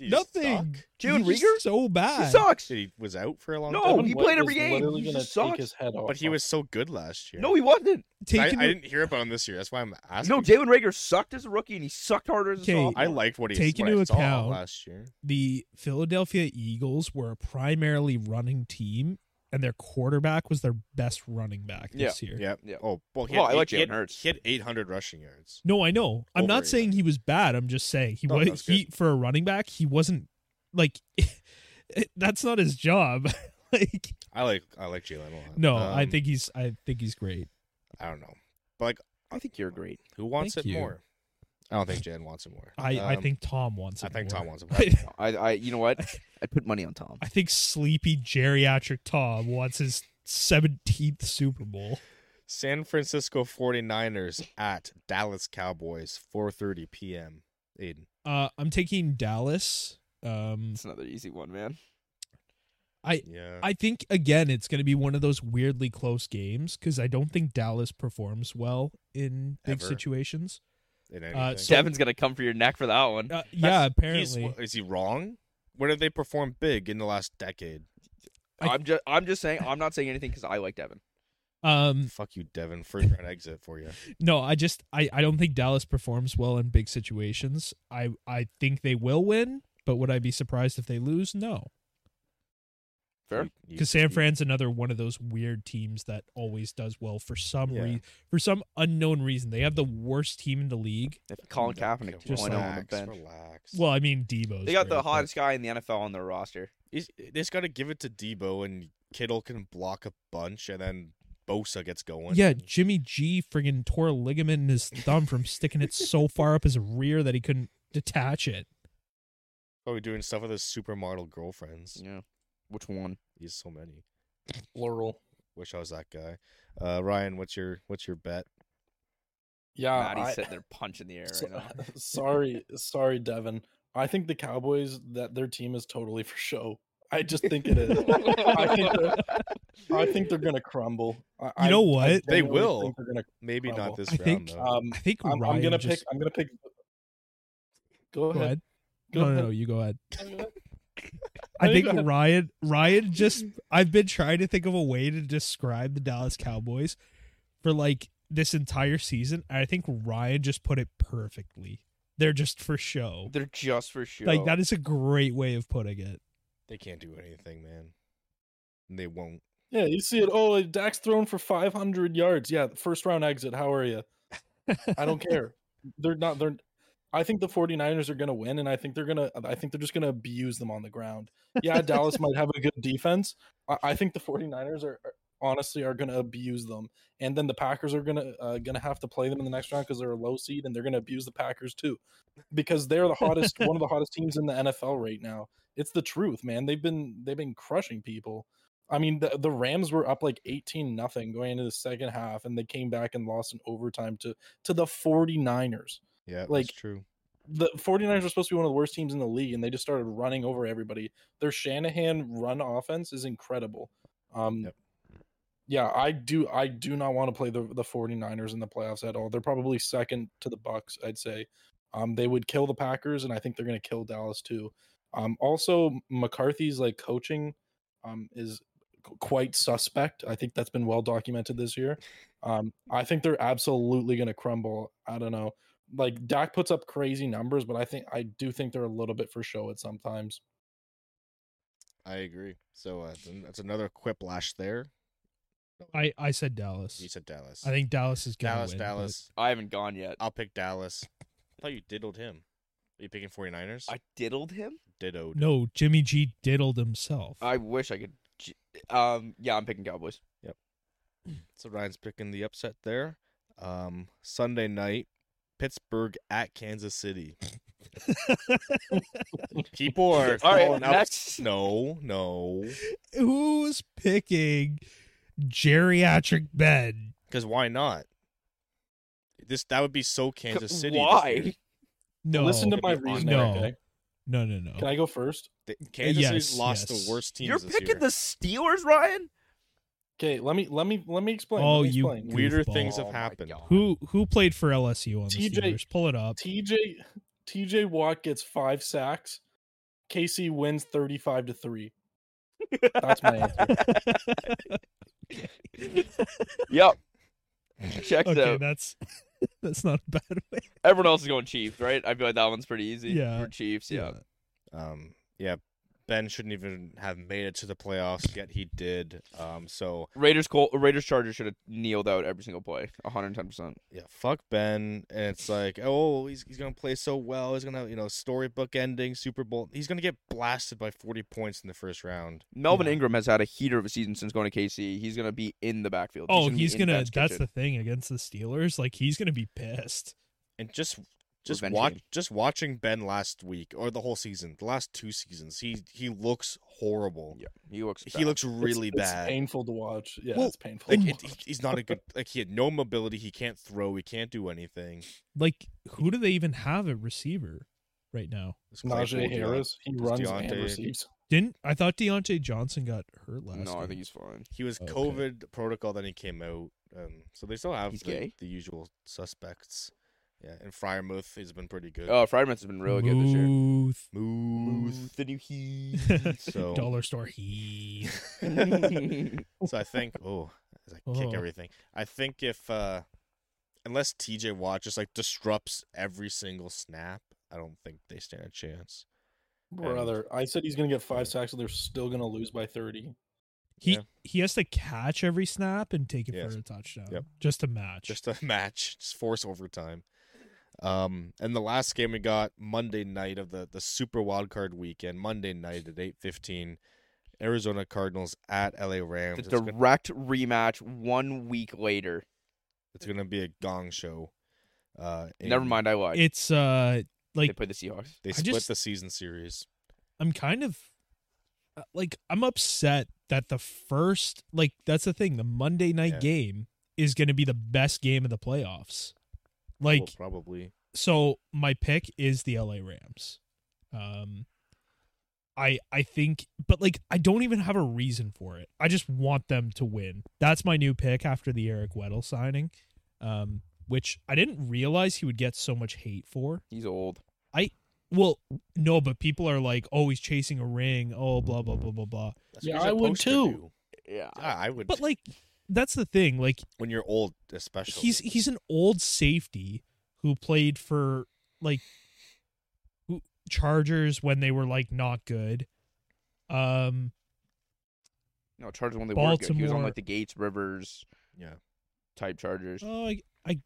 Nothing. Jalen He's Reagor? so He bad. sucks. He was out for a long No, time? Oh, he White played every game. He just sucks. his head off. But he was so good last year. No, he wasn't. I, Taking I a- didn't hear about him this year. That's why I'm asking. No, Jalen Reagor sucked as a rookie, and he sucked harder as a Okay, sophomore. I liked what he Take what into I saw account- last year. the Philadelphia Eagles were a primarily running team, and their quarterback was their best running back this year. Yeah. Yeah. Oh, well, he Well, had I like eight- he Jalen Hurts. He had 800 rushing yards. No, I know. I'm Over not it. saying he was bad. I'm just saying he No, was that's he for a running back. He wasn't like that's not his job. like I like I like Jalen a lot. no, I Um, think he's I think he's great. I don't know, but like, I think you're great. who wants Thank it you. more? I don't think Jan wants it more. I I Um, think Tom wants it. I think more. Tom wants it more. I, I, you know what? I'd put money on Tom. I think sleepy geriatric Tom wants his 17th Super Bowl. San Francisco 49ers at Dallas Cowboys, 4:30 p.m. Aiden. Uh, I'm taking Dallas. Um, It's another easy one, man. I Yeah. I think again it's going to be one of those weirdly close games because I don't think Dallas performs well in big Ever. situations. In uh, so- Devin's gonna come for your neck for that one. Uh, yeah, That's- he's- apparently. is he wrong? When have they performed big in the last decade? I- I'm just, I'm just saying. I'm not saying anything because I like Devin. Um, Fuck you, Devin. First round exit for you. no, I just I, I don't think Dallas performs well in big situations. I I think they will win, but would I be surprised if they lose? No, Fair. You- you- because San you- Fran's another one of those weird teams that always does well for some Yeah. re- for some unknown reason. They have the worst team in the league. If Colin No, Kaepernick okay, 2.0 on the relax, bench. Relax. Well, I mean Deebo's. They got the great, but- hottest guy in the NFL on their roster. He's, they just got to give it to Deebo, and Kittle can block a bunch, and then Bosa gets going. Yeah, Jimmy G friggin' tore a ligament in his thumb from sticking it so far up his rear that he couldn't detach it. Probably doing stuff with his supermodel girlfriends. Yeah. Which one? He's so many. Plural. Wish I was that guy. Uh, Ryan, what's your what's your bet? Yeah, Maddie's I- sitting there punching the air So- right now. sorry, sorry, Devin. I think the Cowboys that their team is totally for show. I just think it is. I think they're, I think they're gonna crumble. I, You know I- I what? They will. gonna. Maybe Crumble. not this I round think, though. Um, I think I'm, Ryan I'm gonna just, pick. I'm gonna pick. Go Go ahead. ahead. Go no, no, no, you go ahead. Go ahead. I think. Ryan Ryan just I've been trying to think of a way to describe the Dallas Cowboys for like this entire season. and I think Ryan just put it perfectly. They're just for show. They're just for show. Like that is a great way of putting it. they can't do anything, man. They won't. Yeah, you see it. Oh, Dak's thrown for 500 yards. Yeah, first round exit. How are you? I don't care. They're not. They're. I think the 49ers are going to win, and I think they're going to. I think they're just going to abuse them on the ground. Yeah, Dallas might have a good defense. I, I think the 49ers are, are honestly are going to abuse them, and then the Packers are going to uh, going to have to play them in the next round because they're a low seed, and they're going to abuse the Packers too, because they're the hottest, one of the hottest teams in the NFL right now. It's the truth, man. They've been they've been crushing people. I mean, the, the Rams were up like 18 nothing going into the second half, and they came back and lost in overtime to to the 49ers. Yeah, Like- that's true. The 49ers were supposed to be one of the worst teams in the league, and they just started running over everybody. Their Shanahan run offense is incredible. Um, Yep. Yeah, I do I do not want to play the the 49ers in the playoffs at all. They're probably second to the Bucks, I'd say. Um they would kill the Packers and I think they're going to kill Dallas too. Um also McCarthy's like coaching um is quite suspect. I think that's been well documented this year. Um I think they're absolutely going to crumble. I don't know. Like Dak puts up crazy numbers, but I think I do think they're a little bit for show at sometimes. I agree. So uh, that's- that's another quiplash there. I I said Dallas. You said Dallas. I think Dallas is gonna Dallas, win, but- Dallas. I haven't gone yet. I'll pick Dallas. I thought you diddled him. Are you picking 49ers? I diddled him. Diddled. No, Jimmy G diddled himself. I wish I could. Um, yeah, I'm picking Cowboys. Yep. So Ryan's picking the upset there. Um, Sunday night, Pittsburgh at Kansas City. People are All right, calling out. next. No, no. Who's picking geriatric Ben? Because why not? This that would be so Kansas City. this Why? No, Listen to my be honest. reasoning. No. Okay? no, no, no. Can I go first? The- Kansas yes, City's lost yes. the worst team. You're this picking year. the Steelers, Ryan? Okay, let me let me let me explain. Oh, let me you explain. Weirder goofball. things Oh have happened. God. Who who played for LSU on the TJ Steelers? Pull it up. TJ TJ Watt gets five sacks. KC wins thirty five to three. That's my answer. Yep. Checks okay, out. that's that's not a bad way. Everyone else is going Chiefs, right? I feel like that one's pretty easy. Yeah. For Chiefs, yeah. Um, yeah, Ben shouldn't even have made it to the playoffs yet. He did. Um, so Raiders, Col- Raiders, Chargers should have kneeled out every single play, 110. percent yeah, fuck Ben. And it's like, oh, he's he's gonna play so well. He's gonna have you know storybook ending Super Bowl. He's gonna get blasted by forty points in the first round. Melvin Yeah. Ingram has had a heater of a season since going to KC. He's gonna be in the backfield. Oh, be he's gonna. That's kitchen. the thing against the Steelers. Like he's gonna be pissed. And just just watch game. just watching Ben last week or the whole season, the last two seasons, he he looks horrible. Yeah, he looks. He looks really it's, bad. It's painful to watch. Yeah, Well, it's painful. Like to it, watch. he- he's not a good. Like he had no mobility. He can't throw. He can't do anything. Like who do they even have a receiver right now? This Najee Claypool, Harris, he runs Diontae- and receives. Didn't I thought Diontae Johnson got hurt last? No, I think he's fine. He was Okay. COVID protocol. Then he came out. Um, so they still have the, the usual suspects. Yeah, and Freiermuth has been pretty good. Oh, Freiermuth has been really good this year. Smooth. Smooth. the new Heat. So- Dollar store he. so I think oh, as I kick Oh. everything. I think if uh unless TJ Watt just like disrupts every single snap, I don't think they stand a chance. Brother, I said he's gonna get five sacks, and they're still gonna lose by thirty. He Yeah. he has to catch every snap and take it Yes. for a touchdown. Yep. Just to match. Just a match, just force overtime. Um, and the last game we got Monday night of the the Super Wild Card weekend, Monday night at eight fifteen, Arizona Cardinals at LA Rams. the It's gonna, direct rematch one week later. it's gonna be a gong show. Uh, Never mind, I lied. it's uh they like the Seahawks. They I split just- the season series. I'm kind of uh, like I'm upset that the first like that's the thing the Monday night Yeah. game is going to be the best game of the playoffs. Well, Like probably. so my pick is the LA Rams. Um I I think but like I don't even have a reason for it. I just want them to win. That's my new pick after the Eric Weddle signing. Um which I didn't realize he would get so much hate for. He's old. I well, no, but people are like, "Oh, he's chasing a ring." Oh, blah blah blah blah blah. That's Yeah, I would supposed to too. Yeah. Yeah, I would. But like, that's the thing. Like, when you're old, especially. he's he's an old safety who played for like who, Chargers when they were like not good. Um, No, Chargers when they were good. He was on like the Gates Rivers yeah. type Chargers. oh, I I,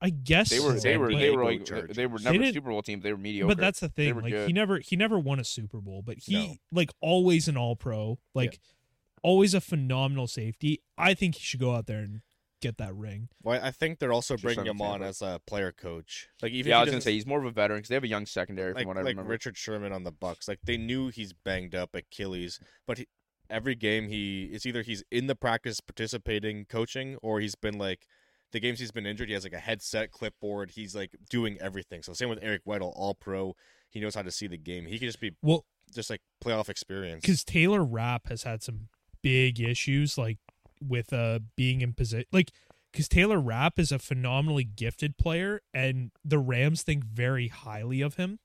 I guess They were so, they were they were like Chargers. they were never a didn't- Super Bowl team. They were mediocre. But that's the thing. were Like he never he never won a Super Bowl, but he No. like always an All Pro, like always a phenomenal safety. I think he should go out there and get that ring. Well, I think they're also Just bringing on him on as a player coach. Like even yeah, I was gonna say he's more of a veteran because they have a young secondary like from what I like remember. Richard Sherman on the Bucks. Like they knew he's banged up Achilles, but he, every game he it's either he's in the practice participating, coaching, or he's been like the games he's been injured. He has like a headset, clipboard. He's like doing everything. So same with Eric Weddle, all pro. He knows how to see the game. He can just be Well, just like playoff experience. because Taylor Rapp has had some big issues, like with uh being in position like because Taylor Rapp is a phenomenally gifted player and the Rams think very highly of him.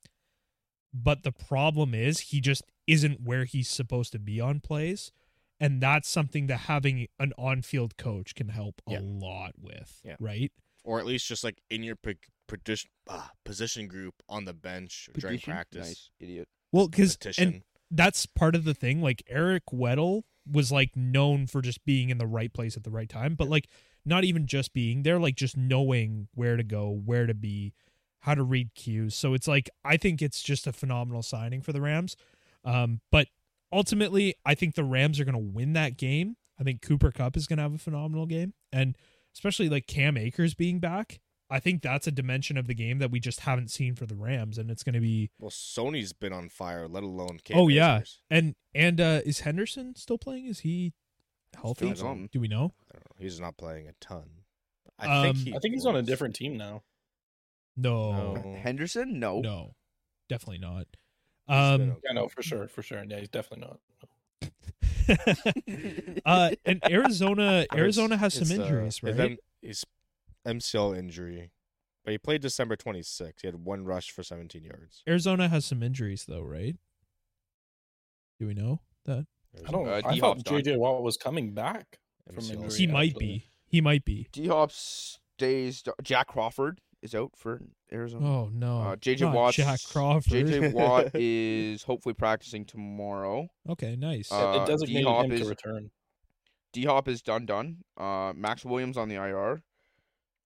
But the problem is he just isn't where he's supposed to be on plays. And that's something that having an on field coach can help a lot with. Yeah. Right. or at least just like in your po- position uh, position group on the bench during practice. Nice, idiot. Well, because Petition. and that's part of the thing. Like Eric Weddle was like known for just being in the right place at the right time, but like not even just being there, like just knowing where to go, where to be, how to read cues. So it's like I think it's just a phenomenal signing for the Rams. Um, but ultimately, I think the Rams are going to win that game. I think Cooper Kupp is going to have a phenomenal game, and especially like Cam Akers being back. I think that's a dimension of the game that we just haven't seen for the Rams, and it's going to be well, Sony's been on fire, let alone Cam Oh, yeah. Akers. and and uh is Henderson still playing? Is he healthy? Do we know? I don't know. He's not playing a ton. I think Um, he I think he's on a different team now. No, No. Henderson? No. no, definitely not. He's Um, okay. Yeah, no, for sure, for sure. Yeah, he's definitely not. uh, and Arizona, Arizona has some it's, uh, injuries, his right? M- His MCL injury, but he played December 26th. He had one rush for 17 yards. Arizona has some injuries, though, right? Do we know that I don't. Uh, I D-Hop's thought. JJ Watt was coming back from MCL. injury. he might actually. be? He might be. D Hop stays. Jack Crawford is out for Arizona. Oh no, Uh, JJ not Watt. Jack Crawford. JJ Watt is hopefully practicing tomorrow. okay, nice. Uh, Yeah, they designated D-Hop him is- to return. D Hop is done. Done. Uh, Maxx Williams on the IR.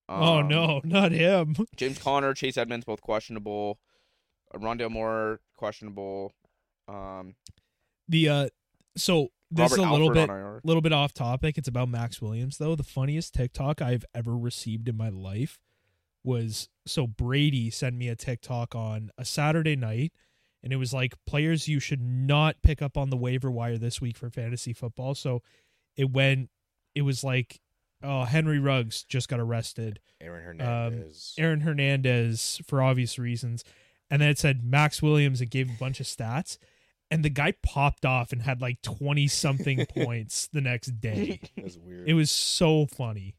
Oh Um, no, not him. James Conner, Chase Edmonds, both questionable. Uh, Rondale Moore questionable. Um, The uh, so this Robert is a little Alford bit little bit off topic. It's about Maxx Williams though. The funniest TikTok I've ever received in my life was so Brady sent me a TikTok on a Saturday night and it was like players you should not pick up on the waiver wire this week for fantasy football. So it went it was like oh Henry Ruggs just got arrested. Aaron Hernandez. Aaron Hernandez for obvious reasons. And then it said Maxx Williams and gave a bunch of stats. And the guy popped off and had like 20 something points the next day. It was weird. It was so funny.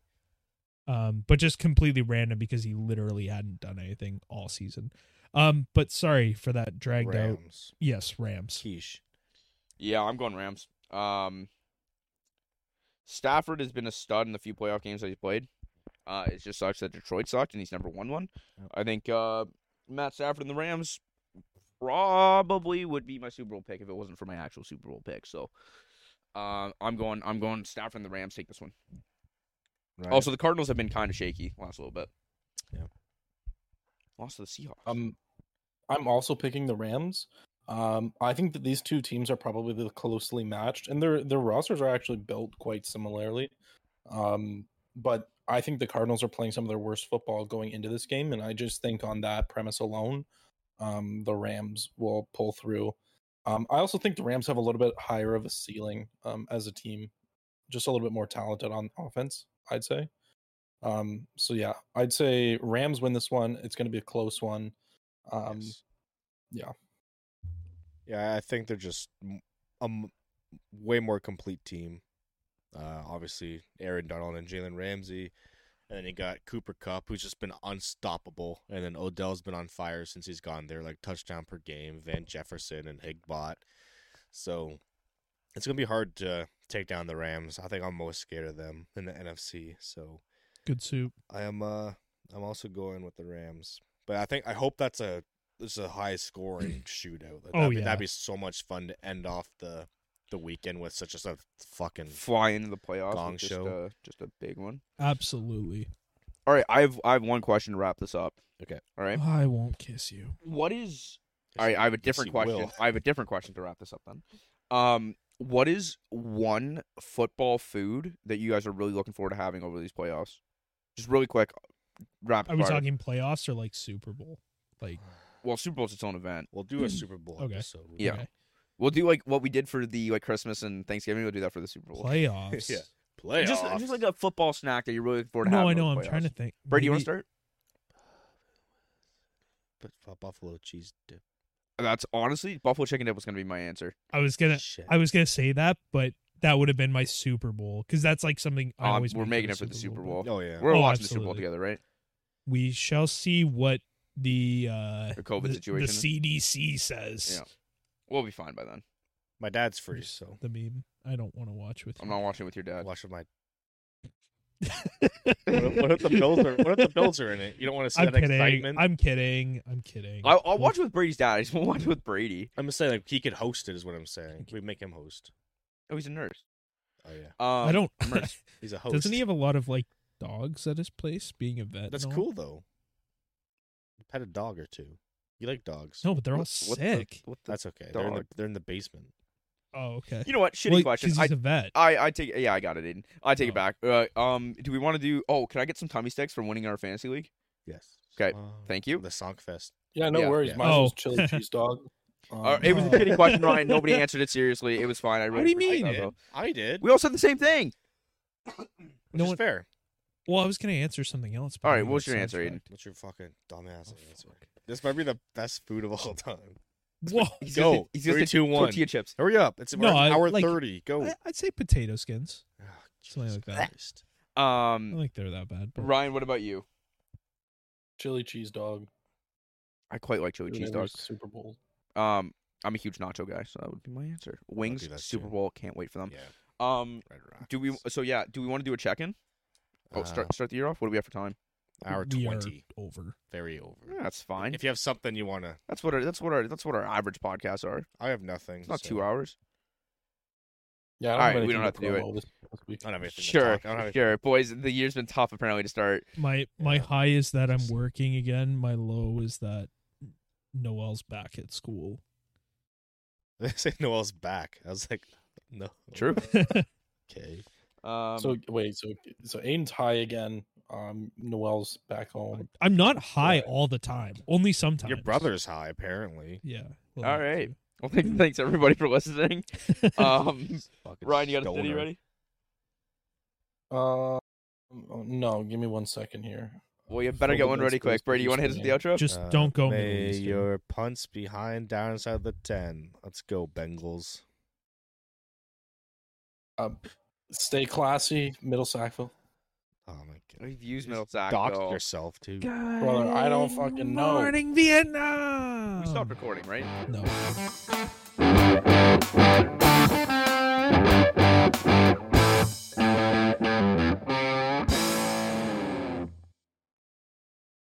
Um, but just completely random because he literally hadn't done anything all season. Um, but sorry for that dragged out. Yes, Rams. Quiche. Yeah, I'm going Rams. Um, Stafford has been a stud in the few playoff games that he's played. Uh, it just sucks that Detroit sucked and he's never won one. Yep. I think uh, Matt Stafford and the Rams probably would be my Super Bowl pick if it wasn't for my actual Super Bowl pick. So, uh, I'm going. I'm going Stafford and the Rams take this one. Right. Also, the Cardinals have been kind of shaky last little bit. Yeah. Lost to the Seahawks. Um, I'm also picking the Rams. Um, I think that these two teams are probably the closely matched, and their their rosters are actually built quite similarly. Um, but I think the Cardinals are playing some of their worst football going into this game, and I just think on that premise alone, um, the Rams will pull through. Um, I also think the Rams have a little bit higher of a ceiling um, as a team, just a little bit more talented on offense. I'd say. Um, so yeah, I'd say Rams win this one. It's going to be a close one. Um, Yes. yeah. Yeah, I think they're just a m- way more complete team. Uh, obviously, Aaron Donald and Jalen Ramsey. And then you got Cooper Kupp, who's just been unstoppable. And then Odell's been on fire since he's gone there, like touchdown per game. Van Jefferson and Higbot. So it's going to be hard to take down the Rams. I think I'm most scared of them in the NFC. So Good soup. I am uh I'm also going with the Rams. But I think I hope that's a this is a high scoring shootout. Like, Oh, that'd, be, yeah. that'd be so much fun to end off the the weekend with such a, a fucking Fly into the playoffs. Gong just, show. A, just a big one. Absolutely. All right, I have I have one question to wrap this up. Okay. All right. I won't kiss you. What is All right, I have a different question. will. I have a different question to wrap this up then. Um, what is one football food that you guys are really looking forward to having over these playoffs? Just really quick, rapid Are we fire. talking playoffs or like Super Bowl? Like Well, Super Bowl's its own event. We'll do a Super Bowl Okay. episode. Yeah. okay. We'll do like what we did for the like Christmas and Thanksgiving. We'll do that for the Super Bowl. playoffs. Yeah. Playoffs. Just, just like a football snack that you're really looking forward to No, having. I know. I'm the trying to playoffs. think. Brady, you want to start? But buffalo cheese dip. That's honestly buffalo chicken dip was gonna be my answer. I was gonna. Shit. I was gonna say that, but that would have been my Super Bowl because that's like something I Um, always. we're making it for the Super Bowl. Oh yeah. We're Oh, watching the Super Bowl together, right? We shall see what the uh The COVID the, situation. The CDC says. Yeah. We'll be fine by then. My dad's free, so The meme. I don't want to watch with. I'm you. not watching with your dad. watch with my. What if, what if the Bills are? What if the Bills are in it? You don't want to see I'm that kidding. excitement. I'm kidding. I'm kidding. I'll, I'll watch with Brady's dad. I just won't watch with Brady. I'm just saying, like he could host it, is what I'm saying. We make him host. Oh, he's a nurse. Oh yeah, Um, I don't. Merce. he's a host. Doesn't he have a lot of like dogs at his place? Being a vet. That's cool though. Pet a dog or two. You like dogs? No, but they're all What- what the- sick. what the- That's okay. They're in, the, they're in the basement. Oh, okay. You know what? Shitty Well, question. 'cause I, he's a vet. I I take yeah I got it, Aiden. I take it Oh. back. Uh, um, do we want to do? Oh, can I get some tummy sticks from winning our fantasy league? Yes. Okay, Oh, thank you. The Songfest. Yeah, no Yeah, worries. yeah. Mine was Oh. chili cheese dog. Um, Uh, it was a Oh. shitty question, Ryan. Nobody answered it seriously. It was fine. I really What do you mean? that. I did. We all said the same thing. Which No is one- fair. Well, I was gonna answer something else. but All I right, what's that your sounds answer, right. Aiden? What's your fucking dumbass Oh, answer? fuck. This might be the best food of all time. Whoa. He's Go. gonna say- he's gonna Three, say two, one. Tortilla chips. Hurry up! It's No, no, I- hour like- thirty. Go. I, I'd say potato skins. Oh, Something like that. Christ. I don't Um, think they're that bad. But Ryan, what about you? chili cheese dog. I quite like chili cheese Whenever dogs. Super Bowl. Um, I'm a huge nacho guy, so that would be my answer. Wings, that Super too. Bowl, can't wait for them. Yeah. Um, Red Rock. do we? So yeah, do we want to do a check-in? Oh, Uh, start start the year off. What do we have for time? hour we are twenty. over. Very over. Yeah, that's fine. If you have something you want to, That's what our that's what our that's what our average podcasts are. I have nothing. It's not so two hours. Yeah, I don't All we don't have to do it. promo This, this week. I don't have anything. to Sure, talk. I don't have sure, boys. The year's been tough apparently to start. My my Yeah. high is that I'm working again. My low is that Noel's back at school. They say Noel's back. I was like, no. True. Okay. Um, So wait, so so Aiden's high again. Um, Noel's back home. I'm not high Right. all the time. Only sometimes. Your brother's high, apparently. Yeah. All that right. too. well, thanks, thanks everybody for listening. Um, Ryan, you got a steady stoner. ready? Uh, oh, no, give me one second here. Well, you better Full get one ready quick. Brady, you want to hit us with the outro? Just Uh, don't go May your punts behind down inside the ten. Let's go, Bengals. Uh, Stay classy, Middle Sackville. Oh my god. We've used Middle Sackville. Doxed yourself too. Good Brother, I don't fucking know. Morning Vietnam. We stopped recording, right? No.